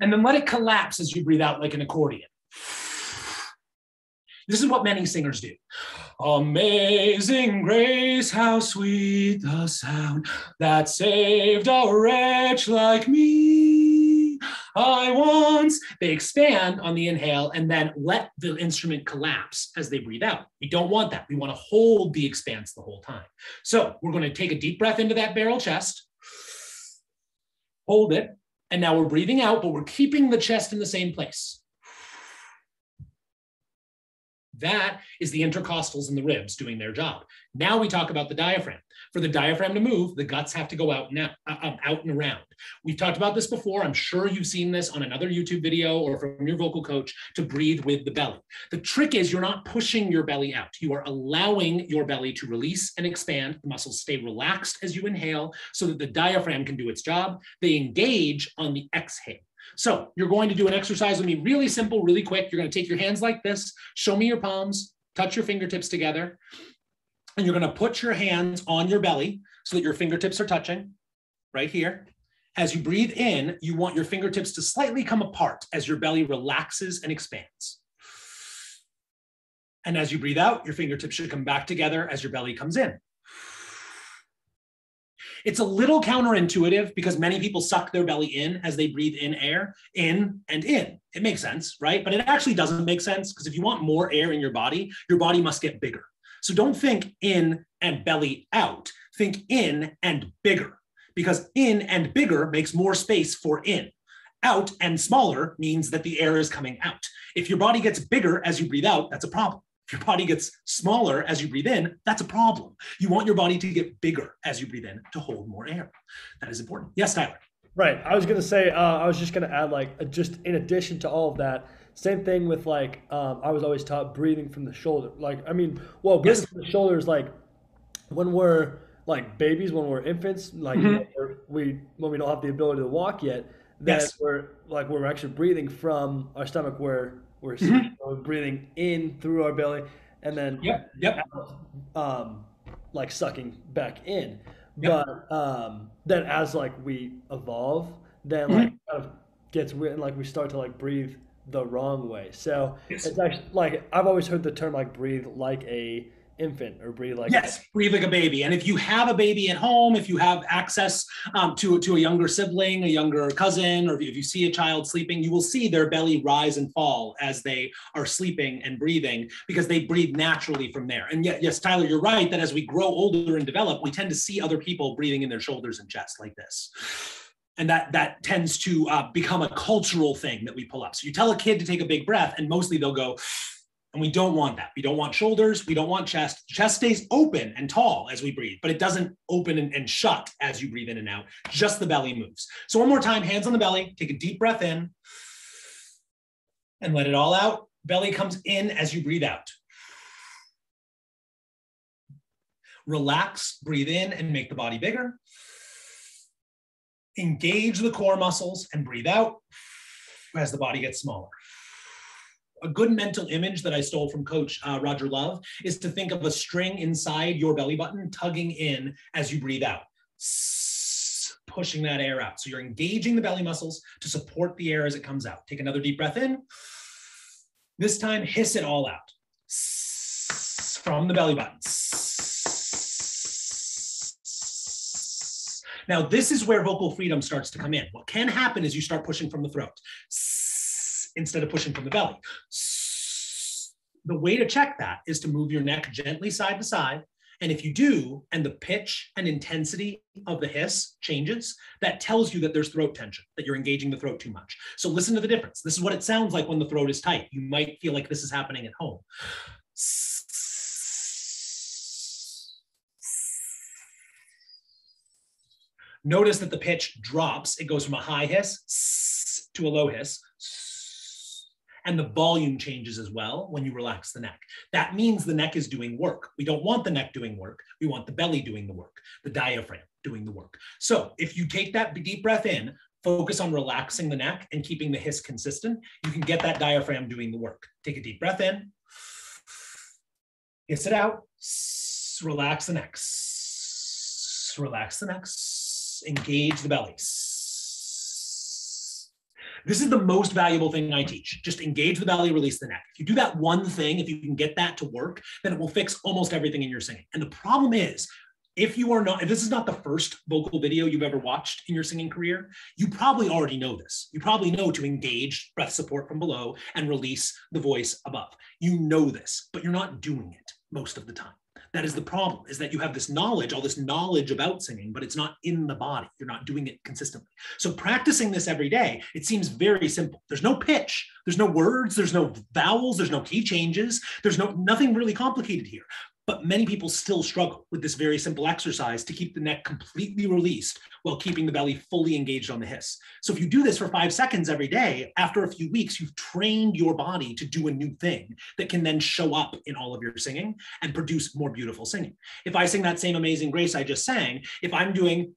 Speaker 2: and then let it collapse as you breathe out like an accordion. This is what many singers do. Amazing grace, how sweet the sound that saved a wretch like me. I once, they expand on the inhale and then let the instrument collapse as they breathe out. We don't want that. We want to hold the expanse the whole time. So we're going to take a deep breath into that barrel chest, hold it, and now we're breathing out, but we're keeping the chest in the same place. That is the intercostals and the ribs doing their job. Now we talk about the diaphragm. For the diaphragm to move, the guts have to go out and out, uh, um, out and around. We've talked about this before. I'm sure you've seen this on another YouTube video or from your vocal coach to breathe with the belly. The trick is you're not pushing your belly out. You are allowing your belly to release and expand. The muscles stay relaxed as you inhale so that the diaphragm can do its job. They engage on the exhale. So you're going to do an exercise with me, really simple, really quick. You're going to take your hands like this, show me your palms, touch your fingertips together, and you're going to put your hands on your belly so that your fingertips are touching right here. As you breathe in, you want your fingertips to slightly come apart as your belly relaxes and expands. And as you breathe out, your fingertips should come back together as your belly comes in. It's a little counterintuitive because many people suck their belly in as they breathe in air, in and in. It makes sense, right? But it actually doesn't make sense because if you want more air in your body, your body must get bigger. So don't think in and belly out, think in and bigger because in and bigger makes more space for in. Out and smaller means that the air is coming out. If your body gets bigger as you breathe out, that's a problem your body gets smaller as you breathe in, that's a problem. You want your body to get bigger as you breathe in to hold more air. That is important. Yes, Tyler.
Speaker 1: Right. I was gonna say. Uh, I was just gonna add like uh, just in addition to all of that, same thing with like um, I was always taught breathing from the shoulder. Like I mean, well, breathing yes. from the shoulder is like when we're like babies, when we're infants, like mm-hmm. you know, we when we don't have the ability to walk yet, then yes. we're like we're actually breathing from our stomach where we're mm-hmm. breathing in through our belly and then
Speaker 2: yep, yep.
Speaker 1: Out, um, like sucking back in. Yep. But um, then as like we evolve, then mm-hmm. like kind of gets weird and like we start to like breathe the wrong way. So yes. it's actually like I've always heard the term like breathe like a infant or breathe like
Speaker 2: yes breathe like a baby. And if you have a baby at home if you have access um, to, to a younger sibling a younger cousin or if you see a child sleeping you will see their belly rise and fall as they are sleeping and breathing because they breathe naturally from there. And yet yes tyler you're right that as we grow older and develop we tend to see other people breathing in their shoulders and chest like this. And that that tends to uh, become a cultural thing that we pull up. So you tell a kid to take a big breath and mostly they'll go and we don't want that. We don't want shoulders. We don't want chest. Chest stays open and tall as we breathe, but it doesn't open and, and, shut as you breathe in and out. Just the belly moves. So, one more time hands on the belly. Take a deep breath in and let it all out. Belly comes in as you breathe out. Relax, breathe in, and make the body bigger. Engage the core muscles and breathe out as the body gets smaller a good mental image that I stole from Coach uh, Roger Love is to think of a string inside your belly button tugging in as you breathe out, pushing that air out. So you're engaging the belly muscles to support the air as it comes out. Take another deep breath in. This time, hiss it all out from the belly button. Now, this is where vocal freedom starts to come in. What can happen is you start pushing from the throat instead of pushing from the belly. The way to check that is to move your neck gently side to side. And if you do, and the pitch and intensity of the hiss changes, that tells you that there's throat tension, that you're engaging the throat too much. So listen to the difference. This is what it sounds like when the throat is tight. You might feel like this is happening at home. Notice that the pitch drops. It goes from a high hiss to a low hiss and the volume changes as well when you relax the neck. That means the neck is doing work. We don't want the neck doing work. We want the belly doing the work, the diaphragm doing the work. So if you take that deep breath in, focus on relaxing the neck and keeping the hiss consistent, you can get that diaphragm doing the work. Take a deep breath in, hiss it out, relax the neck, relax the neck, engage the belly. This is the most valuable thing I teach. Just engage the belly, release the neck. If you do that one thing, if you can get that to work, then it will fix almost everything in your singing. And the problem is, if you are not, if this is not the first vocal video you've ever watched in your singing career, you probably already know this. You probably know to engage breath support from below and release the voice above. You know this, but you're not doing it most of the time. That is the problem, is that you have this knowledge, all this knowledge about singing, but it's not in the body. You're not doing it consistently. So practicing this every day, it seems very simple. There's no pitch, there's no words, there's no vowels, there's no key changes, there's no nothing really complicated here. But many people still struggle with this very simple exercise to keep the neck completely released while keeping the belly fully engaged on the hiss. So if you do this for five seconds every day, after a few weeks, you've trained your body to do a new thing that can then show up in all of your singing and produce more beautiful singing. If I sing that same amazing grace I just sang, if I'm doing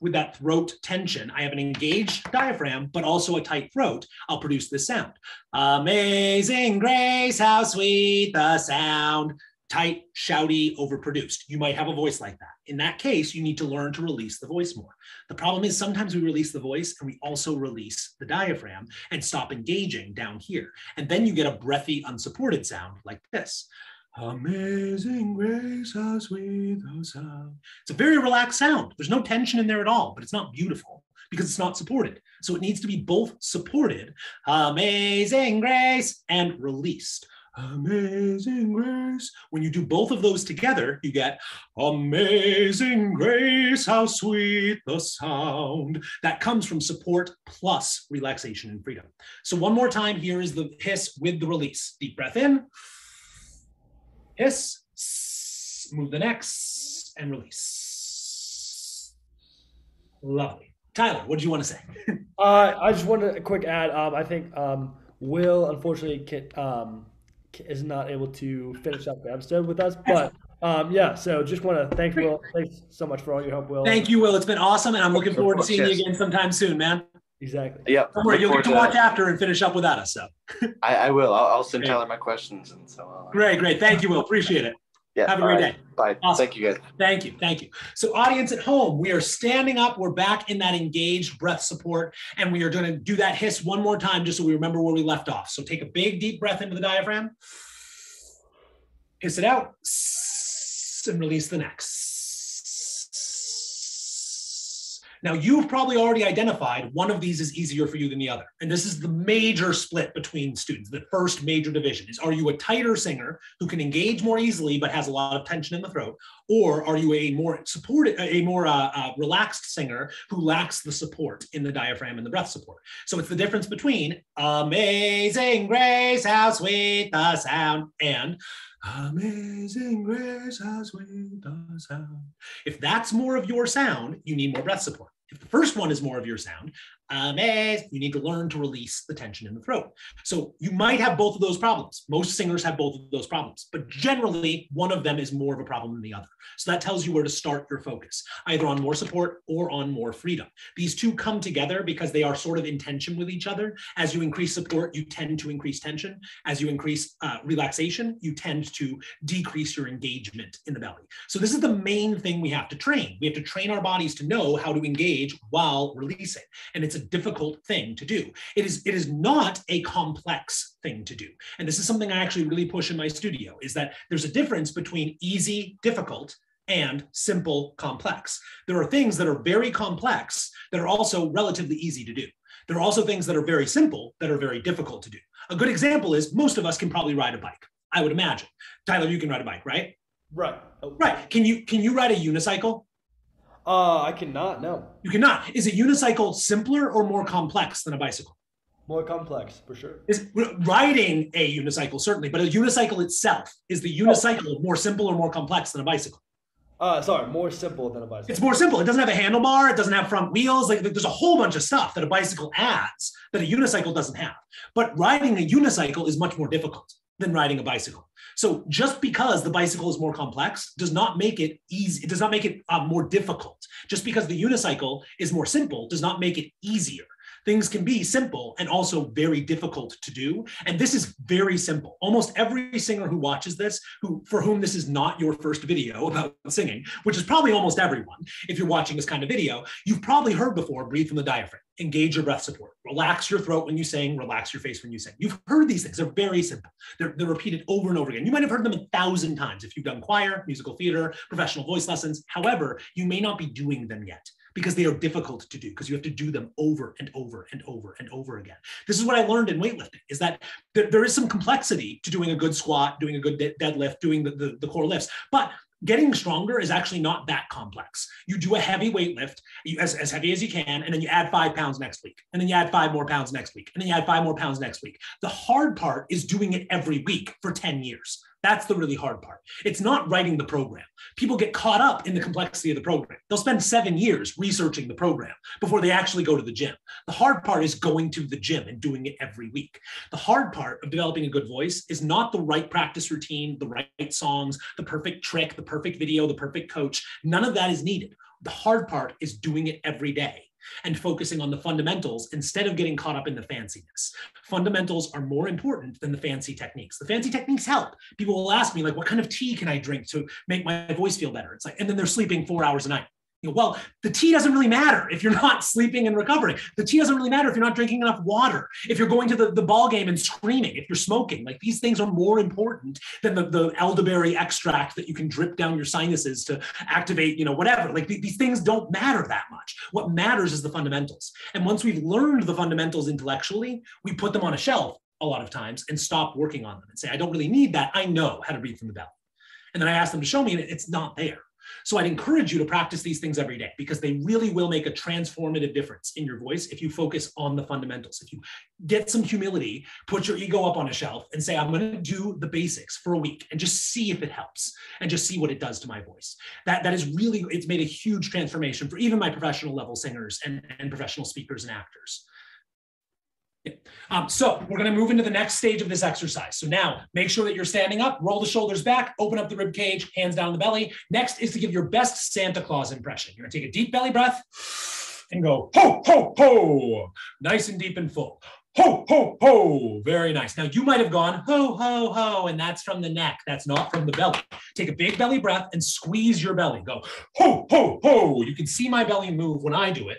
Speaker 2: with that throat tension. I have an engaged diaphragm, but also a tight throat. I'll produce this sound. Amazing grace, how sweet the sound. Tight, shouty, overproduced. You might have a voice like that. In that case, you need to learn to release the voice more. The problem is sometimes we release the voice and we also release the diaphragm and stop engaging down here. And then you get a breathy, unsupported sound like this. Amazing grace, how sweet the sound. It's a very relaxed sound. There's no tension in there at all, but it's not beautiful because it's not supported. So it needs to be both supported, amazing grace, and released. Amazing grace. When you do both of those together, you get amazing grace, how sweet the sound. That comes from support plus relaxation and freedom. So, one more time, here is the hiss with the release. Deep breath in hiss, move the necks, and release. Lovely. Tyler, what do you want to say?
Speaker 1: uh, I just wanted a quick add. Um, I think um, Will unfortunately can, um, is not able to finish up the episode with us, but um, yeah. So just want to thank Will. Thanks so much for all your help, Will.
Speaker 2: Thank you, Will. It's been awesome, and I'm looking forward to seeing you again sometime soon, man.
Speaker 1: Exactly.
Speaker 3: Yeah.
Speaker 2: Don't worry, you'll get to watch after and finish up without us. So.
Speaker 3: I, I will. I'll, I'll send Tyler my questions and so on.
Speaker 2: Great, great. Thank you, Will. Appreciate it.
Speaker 3: Yeah.
Speaker 2: Have a great
Speaker 3: right.
Speaker 2: day.
Speaker 3: Bye.
Speaker 2: Awesome.
Speaker 3: Thank you, guys.
Speaker 2: Thank you. Thank you. So, audience at home, we are standing up. We're back in that engaged breath support, and we are going to do that hiss one more time just so we remember where we left off. So, take a big, deep breath into the diaphragm, hiss it out, and release the next. Now, you've probably already identified one of these is easier for you than the other. And this is the major split between students. The first major division is are you a tighter singer who can engage more easily but has a lot of tension in the throat? Or are you a more supported, a more uh, uh, relaxed singer who lacks the support in the diaphragm and the breath support? So it's the difference between amazing grace, how sweet the sound, and Amazing grace, how sweet the sound. If that's more of your sound, you need more breath support. If the first one is more of your sound, amazing, you need to learn to release the tension in the throat. So you might have both of those problems. Most singers have both of those problems, but generally one of them is more of a problem than the other. So that tells you where to start your focus, either on more support or on more freedom. These two come together because they are sort of in tension with each other. As you increase support, you tend to increase tension. As you increase uh, relaxation, you tend to decrease your engagement in the belly. So this is the main thing we have to train. We have to train our bodies to know how to engage while releasing. And it's a difficult thing to do. It is, it is not a complex thing to do. And this is something I actually really push in my studio is that there's a difference between easy, difficult, and simple, complex. There are things that are very complex that are also relatively easy to do. There are also things that are very simple that are very difficult to do. A good example is most of us can probably ride a bike. I would imagine. Tyler, you can ride a bike, right?
Speaker 1: Right.
Speaker 2: Right. Can you can you ride a unicycle?
Speaker 1: Uh, I cannot. No.
Speaker 2: You cannot. Is a unicycle simpler or more complex than a bicycle?
Speaker 1: More complex, for sure.
Speaker 2: Is riding a unicycle certainly, but a unicycle itself is the unicycle more simple or more complex than a bicycle?
Speaker 1: Uh, sorry, more simple than a bicycle.
Speaker 2: It's more simple. It doesn't have a handlebar. It doesn't have front wheels. Like there's a whole bunch of stuff that a bicycle adds that a unicycle doesn't have. But riding a unicycle is much more difficult than riding a bicycle. So just because the bicycle is more complex does not make it easy. It does not make it uh, more difficult. Just because the unicycle is more simple does not make it easier. Things can be simple and also very difficult to do. And this is very simple. Almost every singer who watches this, who for whom this is not your first video about singing, which is probably almost everyone, if you're watching this kind of video, you've probably heard before breathe from the diaphragm, engage your breath support, relax your throat when you sing, relax your face when you sing. You've heard these things. They're very simple. They're, they're repeated over and over again. You might have heard them a thousand times if you've done choir, musical theater, professional voice lessons. However, you may not be doing them yet because they are difficult to do because you have to do them over and over and over and over again. This is what I learned in weightlifting is that there, there is some complexity to doing a good squat, doing a good deadlift, doing the, the, the core lifts, but getting stronger is actually not that complex. You do a heavy weight lift, you, as, as heavy as you can, and then you add five pounds next week. And then you add five more pounds next week. And then you add five more pounds next week. The hard part is doing it every week for 10 years. That's the really hard part. It's not writing the program. People get caught up in the complexity of the program. They'll spend seven years researching the program before they actually go to the gym. The hard part is going to the gym and doing it every week. The hard part of developing a good voice is not the right practice routine, the right songs, the perfect trick, the perfect video, the perfect coach. None of that is needed. The hard part is doing it every day and focusing on the fundamentals instead of getting caught up in the fanciness. Fundamentals are more important than the fancy techniques. The fancy techniques help. People will ask me, like, what kind of tea can I drink to make my voice feel better? It's like, and then they're sleeping four hours a night. Well, the tea doesn't really matter if you're not sleeping and recovering. The tea doesn't really matter if you're not drinking enough water, if you're going to the, the ball game and screaming, if you're smoking. Like these things are more important than the, the elderberry extract that you can drip down your sinuses to activate, you know, whatever. Like th- these things don't matter that much. What matters is the fundamentals. And once we've learned the fundamentals intellectually, we put them on a shelf a lot of times and stop working on them and say, I don't really need that. I know how to breathe from the belly. And then I ask them to show me, and it's not there. So I'd encourage you to practice these things every day because they really will make a transformative difference in your voice if you focus on the fundamentals. If you get some humility, put your ego up on a shelf and say, I'm going to do the basics for a week and just see if it helps and just see what it does to my voice. That, that is really, it's made a huge transformation for even my professional level singers and, and professional speakers and actors. Yeah. Um, so we're going to move into the next stage of this exercise. So now make sure that you're standing up, roll the shoulders back, open up the rib cage, hands down the belly. Next is to give your best Santa Claus impression. You're going to take a deep belly breath and go ho, ho, ho, nice and deep and full. Ho, ho, ho. Very nice. Now you might have gone ho, ho, ho, and that's from the neck. That's not from the belly. Take a big belly breath and squeeze your belly. Go ho, ho, ho. You can see my belly move when I do it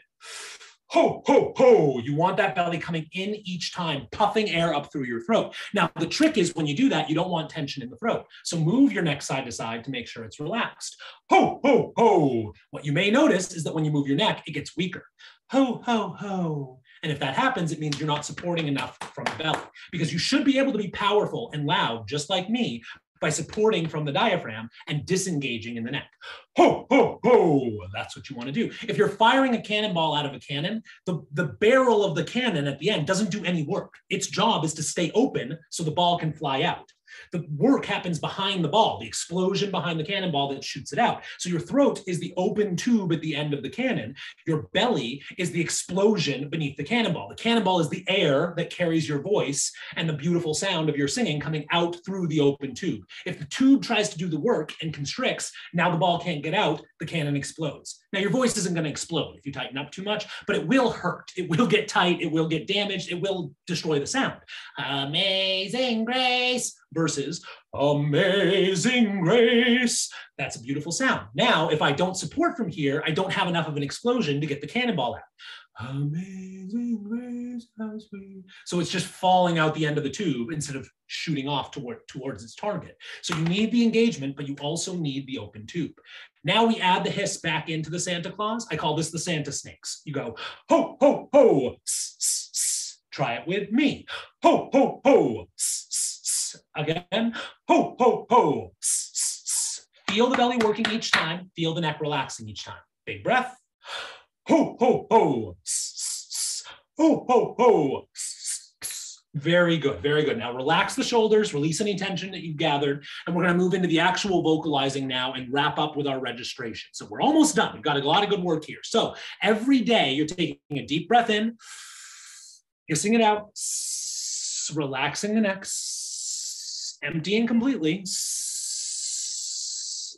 Speaker 2: ho, ho, ho. You want that belly coming in each time, puffing air up through your throat. Now, the trick is when you do that, you don't want tension in the throat. So move your neck side to side to make sure it's relaxed. Ho, ho, ho. What you may notice is that when you move your neck, it gets weaker. Ho, ho, ho. And if that happens, it means you're not supporting enough from the belly because you should be able to be powerful and loud, just like me, by supporting from the diaphragm and disengaging in the neck. Ho, ho, ho. That's what you want to do. If you're firing a cannonball out of a cannon, the, the barrel of the cannon at the end doesn't do any work. Its job is to stay open so the ball can fly out. The work happens behind the ball, the explosion behind the cannonball that shoots it out. So your throat is the open tube at the end of the cannon. Your belly is the explosion beneath the cannonball. The cannonball is the air that carries your voice and the beautiful sound of your singing coming out through the open tube. If the tube tries to do the work and constricts, now the ball can't get out, the cannon explodes. Now, your voice isn't going to explode if you tighten up too much, but it will hurt. It will get tight. It will get damaged. It will destroy the sound. Amazing grace versus amazing grace. That's a beautiful sound. Now, if I don't support from here, I don't have enough of an explosion to get the cannonball out. Amazing grace, how sweet. So it's just falling out the end of the tube instead of shooting off toward, towards its target. So you need the engagement, but you also need the open tube. Now we add the hiss back into the Santa Claus. I call this the Santa snakes. You go, ho, ho, ho, s, s, s. Try it with me. Ho, ho, ho, s, s, s. Again, ho, ho, ho, s, s, s. Feel the belly working each time. Feel the neck relaxing each time. Big breath ho, ho, ho, ho, ho, ho. Very good, very good. Now relax the shoulders, release any tension that you've gathered, and we're going to move into the actual vocalizing now and wrap up with our registration. So we're almost done. We've got a lot of good work here. So every day you're taking a deep breath in, hissing it out, relaxing the neck, emptying completely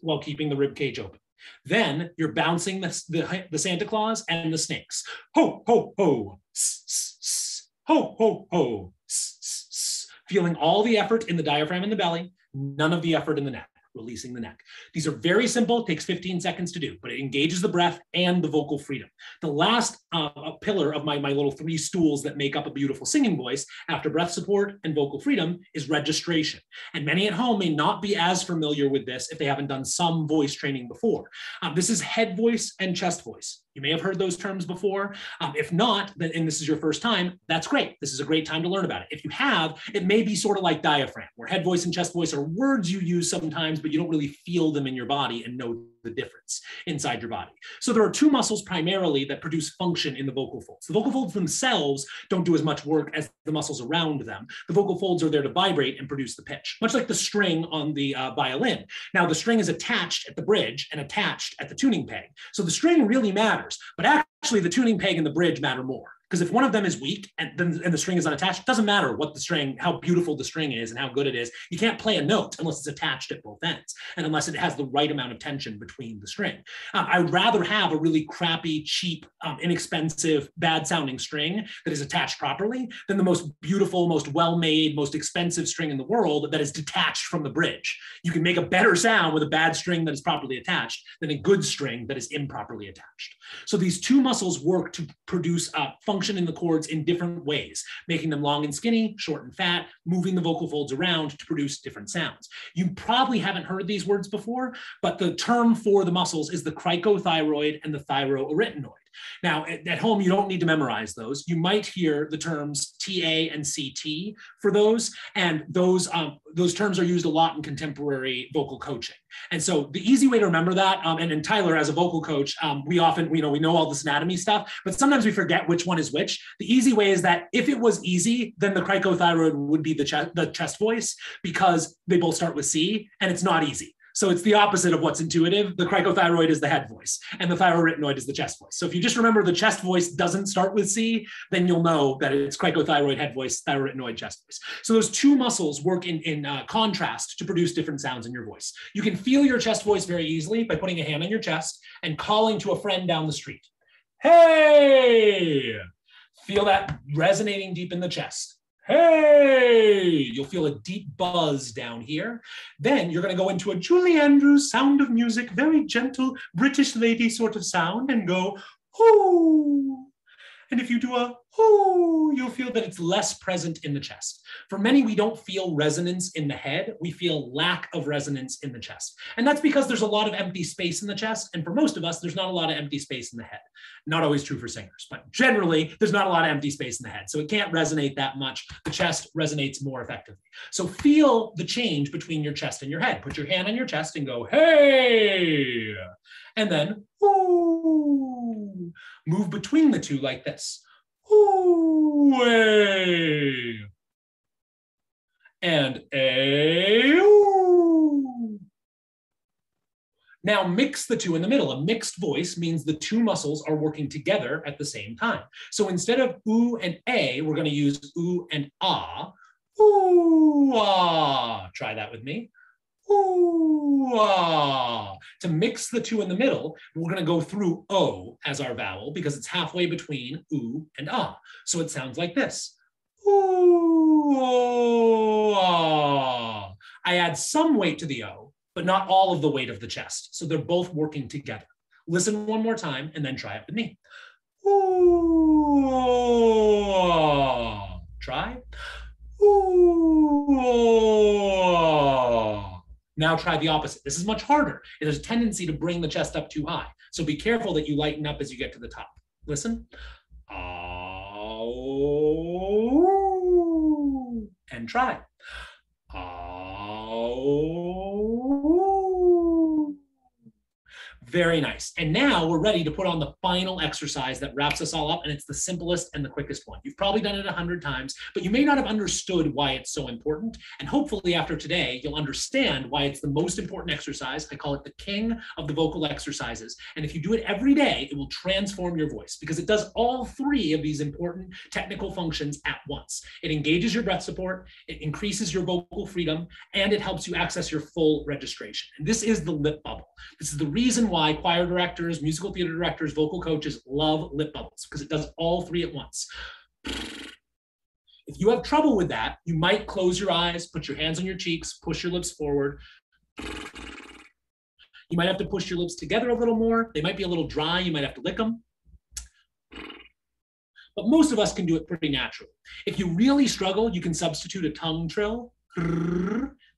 Speaker 2: while keeping the rib cage open. Then you're bouncing the, the, the Santa Claus and the snakes. Ho, ho, ho, s, s, s, ho, ho, ho, s, s, s. feeling all the effort in the diaphragm and the belly, none of the effort in the neck releasing the neck. These are very simple, takes 15 seconds to do, but it engages the breath and the vocal freedom. The last uh, pillar of my, my little three stools that make up a beautiful singing voice after breath support and vocal freedom is registration. And many at home may not be as familiar with this if they haven't done some voice training before. Um, this is head voice and chest voice. You may have heard those terms before. Um, if not, and this is your first time, that's great. This is a great time to learn about it. If you have, it may be sort of like diaphragm, where head voice and chest voice are words you use sometimes, but you don't really feel them in your body and know the difference inside your body. So there are two muscles primarily that produce function in the vocal folds. The vocal folds themselves don't do as much work as the muscles around them. The vocal folds are there to vibrate and produce the pitch, much like the string on the uh, violin. Now the string is attached at the bridge and attached at the tuning peg. So the string really matters, but actually the tuning peg and the bridge matter more. Because if one of them is weak and then and the string is unattached, it doesn't matter what the string, how beautiful the string is and how good it is. You can't play a note unless it's attached at both ends and unless it has the right amount of tension between the string. Um, I would rather have a really crappy, cheap, um, inexpensive, bad sounding string that is attached properly than the most beautiful, most well made, most expensive string in the world that is detached from the bridge. You can make a better sound with a bad string that is properly attached than a good string that is improperly attached. So these two muscles work to produce uh, function function in the cords in different ways, making them long and skinny, short and fat, moving the vocal folds around to produce different sounds. You probably haven't heard these words before, but the term for the muscles is the cricothyroid and the thyroarytenoid. Now, at, at, home, you don't need to memorize those. You might hear the terms TA and CT for those, and those um, those terms are used a lot in contemporary vocal coaching. And so the easy way to remember that, um, and, and Tyler, as a vocal coach, um, we often, we know, we know all this anatomy stuff, but sometimes we forget which one is which. The easy way is that if it was easy, then the cricothyroid would be the, chest, the chest voice because they both start with C, and it's not easy. So it's the opposite of what's intuitive. The cricothyroid is the head voice, and the thyroarytenoid is the chest voice. So if you just remember the chest voice doesn't start with C, then you'll know that it's cricothyroid, head voice, thyroarytenoid, chest voice. So those two muscles work in, in uh, contrast to produce different sounds in your voice. You can feel your chest voice very easily by putting a hand on your chest and calling to a friend down the street. Hey! Feel that resonating deep in the chest hey, you'll feel a deep buzz down here. Then you're going to go into a Julie Andrews sound of music, very gentle British lady sort of sound, and go, whoo. And if you do a whoo, you'll feel that it's less present in the chest. For many, we don't feel resonance in the head. We feel lack of resonance in the chest. And that's because there's a lot of empty space in the chest. And for most of us, there's not a lot of empty space in the head. Not always true for singers, but generally, there's not a lot of empty space in the head. So it can't resonate that much. The chest resonates more effectively. So feel the change between your chest and your head. Put your hand on your chest and go, hey. And then, ooh. Move between the two like this. Ooh, and a. Now mix the two in the middle. A mixed voice means the two muscles are working together at the same time. So instead of ooh and a, we're going to use ooh and ah. Ooh ah. Try that with me. Ah. To mix the two in the middle, we're going to go through o as our vowel because it's halfway between ooh and ah. So it sounds like this. Ah. I add some weight to the O, but not all of the weight of the chest. So they're both working together. Listen one more time and then try it with me. Ah. Try. Ooh. Now try the opposite. This is much harder. There's a tendency to bring the chest up too high. So be careful that you lighten up as you get to the top. Listen. And try. Oh. Very nice. And now we're ready to put on the final exercise that wraps us all up. And it's the simplest and the quickest one. You've probably done it a hundred times, but you may not have understood why it's so important. And hopefully after today, you'll understand why it's the most important exercise. I call it the king of the vocal exercises. And if you do it every day, it will transform your voice because it does all three of these important technical functions at once. It engages your breath support, it increases your vocal freedom, and it helps you access your full registration. And this is the lip bubble. This is the reason why why choir directors, musical theater directors, vocal coaches love lip bubbles because it does all three at once. If you have trouble with that, you might close your eyes, put your hands on your cheeks, push your lips forward. You might have to push your lips together a little more. They might be a little dry. You might have to lick them. But most of us can do it pretty naturally. If you really struggle, you can substitute a tongue trill.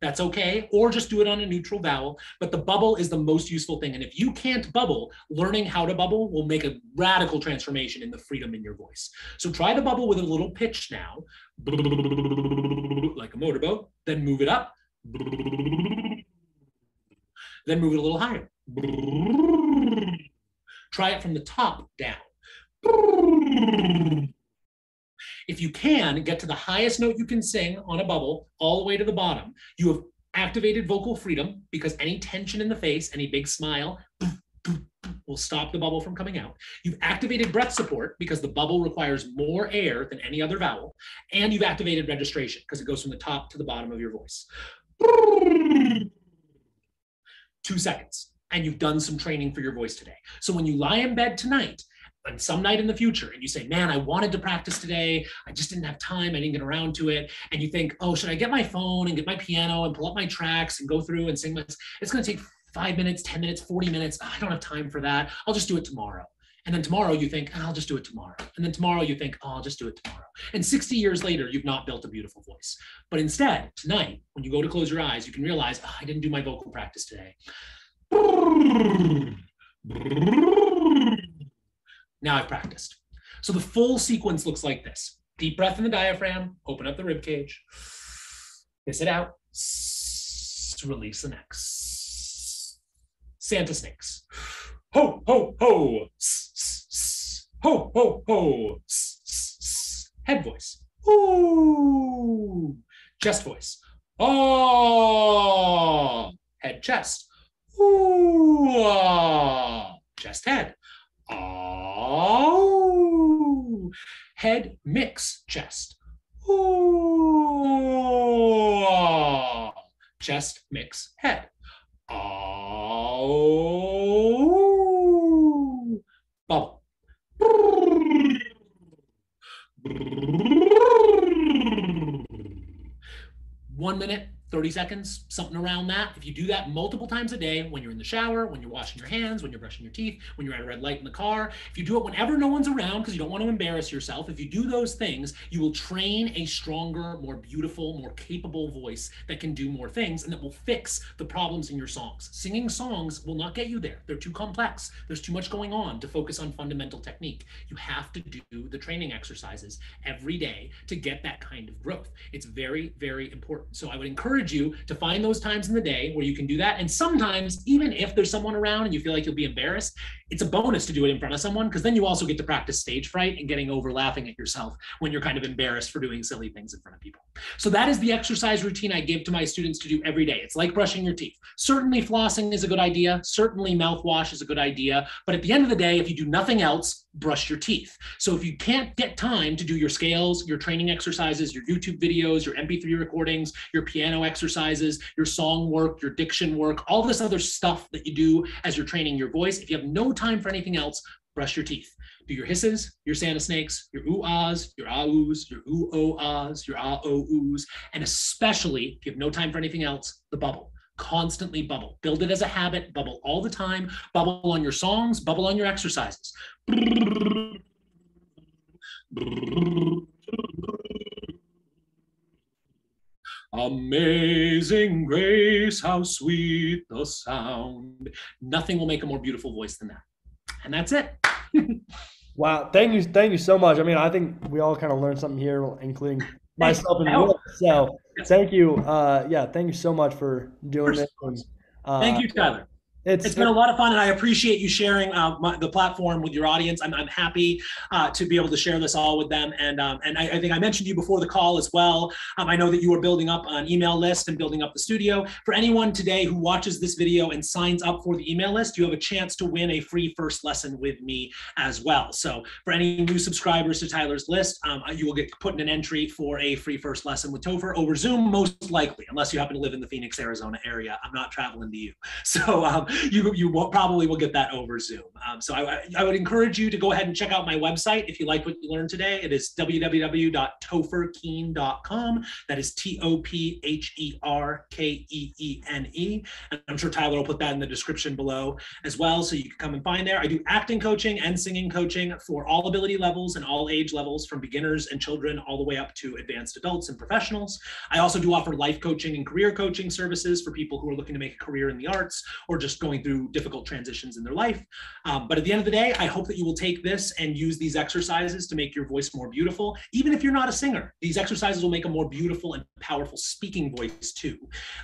Speaker 2: That's okay. Or just do it on a neutral vowel. But the bubble is the most useful thing. And if you can't bubble, learning how to bubble will make a radical transformation in the freedom in your voice. So try the bubble with a little pitch now, like a motorboat, then move it up, then move it a little higher. Try it from the top down. If you can get to the highest note you can sing on a bubble all the way to the bottom, you have activated vocal freedom because any tension in the face, any big smile, will stop the bubble from coming out. You've activated breath support because the bubble requires more air than any other vowel. And you've activated registration because it goes from the top to the bottom of your voice. Two seconds. And you've done some training for your voice today. So when you lie in bed tonight, and some night in the future and you say man i wanted to practice today. I just didn't have time. I didn't get around to it. And you think oh should i get my phone and get my piano and pull up my tracks and go through and sing my it's going to take five minutes 10 minutes 40 minutes. Oh, i don't have time for that. I'll just do it tomorrow. And then tomorrow you think oh, i'll just do it tomorrow. And then tomorrow you think oh i'll just do it tomorrow. And 60 years later you've not built a beautiful voice. But instead tonight when you go to close your eyes you can realize oh, i didn't do my vocal practice today now I've practiced. So the full sequence looks like this. Deep breath in the diaphragm, open up the rib cage, piss it out, release the neck. Santa snakes. Ho, ho, ho. Ho, ho, ho. Head voice. Ooh. Chest voice. Oh. Head chest. Ooh. Ah. Chest head. Ah. Oh, head mix chest. Ooh, chest mix head. Oh, bubble. One minute 30 seconds, something around that. If you do that multiple times a day, when you're in the shower, when you're washing your hands, when you're brushing your teeth, when you're at a red light in the car, if you do it whenever no one's around because you don't want to embarrass yourself, if you do those things, you will train a stronger, more beautiful, more capable voice that can do more things and that will fix the problems in your songs. Singing songs will not get you there. They're too complex. There's too much going on to focus on fundamental technique. You have to do the training exercises every day to get that kind of growth. It's very, very important. So I would encourage encourage you to find those times in the day where you can do that. And sometimes, even if there's someone around and you feel like you'll be embarrassed, it's a bonus to do it in front of someone because then you also get to practice stage fright and getting over laughing at yourself when you're kind of embarrassed for doing silly things in front of people. So that is the exercise routine I give to my students to do every day. It's like brushing your teeth. Certainly flossing is a good idea. Certainly mouthwash is a good idea. But at the end of the day, if you do nothing else, brush your teeth. So if you can't get time to do your scales, your training exercises, your YouTube videos, your MP3 recordings, your piano exercises, your song work, your diction work, all this other stuff that you do as you're training your voice, if you have no time for anything else, brush your teeth. Do your hisses, your Santa snakes, your ooh-ahs, your ah-oohs, your ooh-oh-ahs, your ah-oh-oohs, and especially, if you have no time for anything else, the bubble constantly bubble. Build it as a habit, bubble all the time, bubble on your songs, bubble on your exercises. Amazing grace, how sweet the sound. Nothing will make a more beautiful voice than that. And that's it.
Speaker 1: Wow. Thank you. Thank you so much. I mean, I think we all kind of learned something here, including myself and Will. So thank you. Uh, yeah, thank you so much for doing this. And,
Speaker 2: uh, thank you, Tyler. It's, it's been a lot of fun, and I appreciate you sharing uh, my, the platform with your audience. I'm, I'm happy uh, to be able to share this all with them, and um, and I, I, think I mentioned you before the call as well. Um, I know that you are building up an email list and building up the studio. For anyone today who watches this video and signs up for the email list, you have a chance to win a free first lesson with me as well. So for any new subscribers to Tyler's list, um, you will get put in an entry for a free first lesson with Topher over Zoom, most likely, unless you happen to live in the Phoenix, Arizona area. I'm not traveling to you, so. You you will, probably will get that over Zoom. Um, so I, I would encourage you to go ahead and check out my website if you like what you learned today. It is www.topherkeene.com. That is T O P H E R K E E N E. And I'm sure Tyler will put that in the description below as well. So you can come and find there. I do acting coaching and singing coaching for all ability levels and all age levels from beginners and children all the way up to advanced adults and professionals. I also do offer life coaching and career coaching services for people who are looking to make a career in the arts or just going through difficult transitions in their life. Um, but at the end of the day, I hope that you will take this and use these exercises to make your voice more beautiful. Even if you're not a singer, these exercises will make a more beautiful and powerful speaking voice too.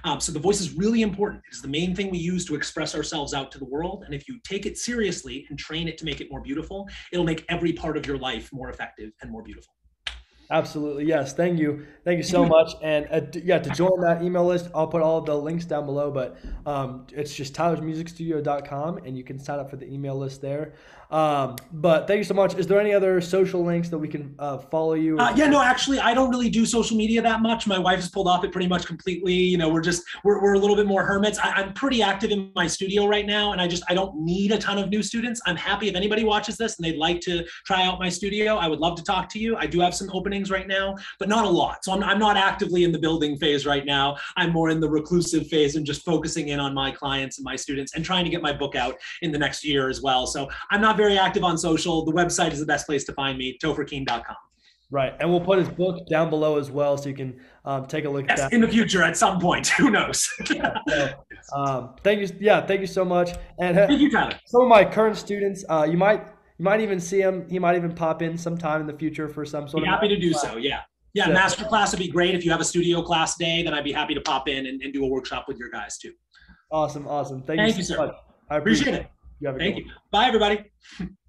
Speaker 2: Um, so the voice is really important. It is the main thing we use to express ourselves out to the world. And if you take it seriously and train it to make it more beautiful, it'll make every part of your life more effective and more beautiful.
Speaker 1: Absolutely. Yes. Thank you. Thank you so much. And uh, yeah, to join that email list, I'll put all the links down below, but um, it's just tylersmusicstudio.com and you can sign up for the email list there. Um, but thank you so much. Is there any other social links that we can uh, follow you?
Speaker 2: Uh, yeah, no, actually, I don't really do social media that much. My wife has pulled off it pretty much completely. You know, we're just we're, we're a little bit more hermits. I, am pretty active in my studio right now, and I just I don't need a ton of new students. I'm happy if anybody watches this and they'd like to try out my studio. I would love to talk to you. I do have some openings right now, but not a lot. So I'm I'm not actively in the building phase right now. I'm more in the reclusive phase and just focusing in on my clients and my students and trying to get my book out in the next year as well. So I'm not very active on social. The website is the best place to find me, topherkeene.com.
Speaker 1: Right. And we'll put his book down below as well so you can um, take a look
Speaker 2: yes,
Speaker 1: at that.
Speaker 2: In the future, at some point. Who knows?
Speaker 1: so, um, thank you. Yeah, thank you so much. And
Speaker 2: uh, thank you, Tyler.
Speaker 1: Some of my current students, uh, you might you might even see him. He might even pop in sometime in the future for some sort
Speaker 2: be
Speaker 1: of.
Speaker 2: Happy to do class. so. Yeah. Yeah, so, master class would be great. If you have a studio class day, then I'd be happy to pop in and, and do a workshop with your guys too.
Speaker 1: Awesome, awesome. Thank,
Speaker 2: Thank
Speaker 1: you,
Speaker 2: so
Speaker 1: sir.
Speaker 2: much. I appreciate, appreciate it.
Speaker 1: You
Speaker 2: Thank you. Bye, everybody.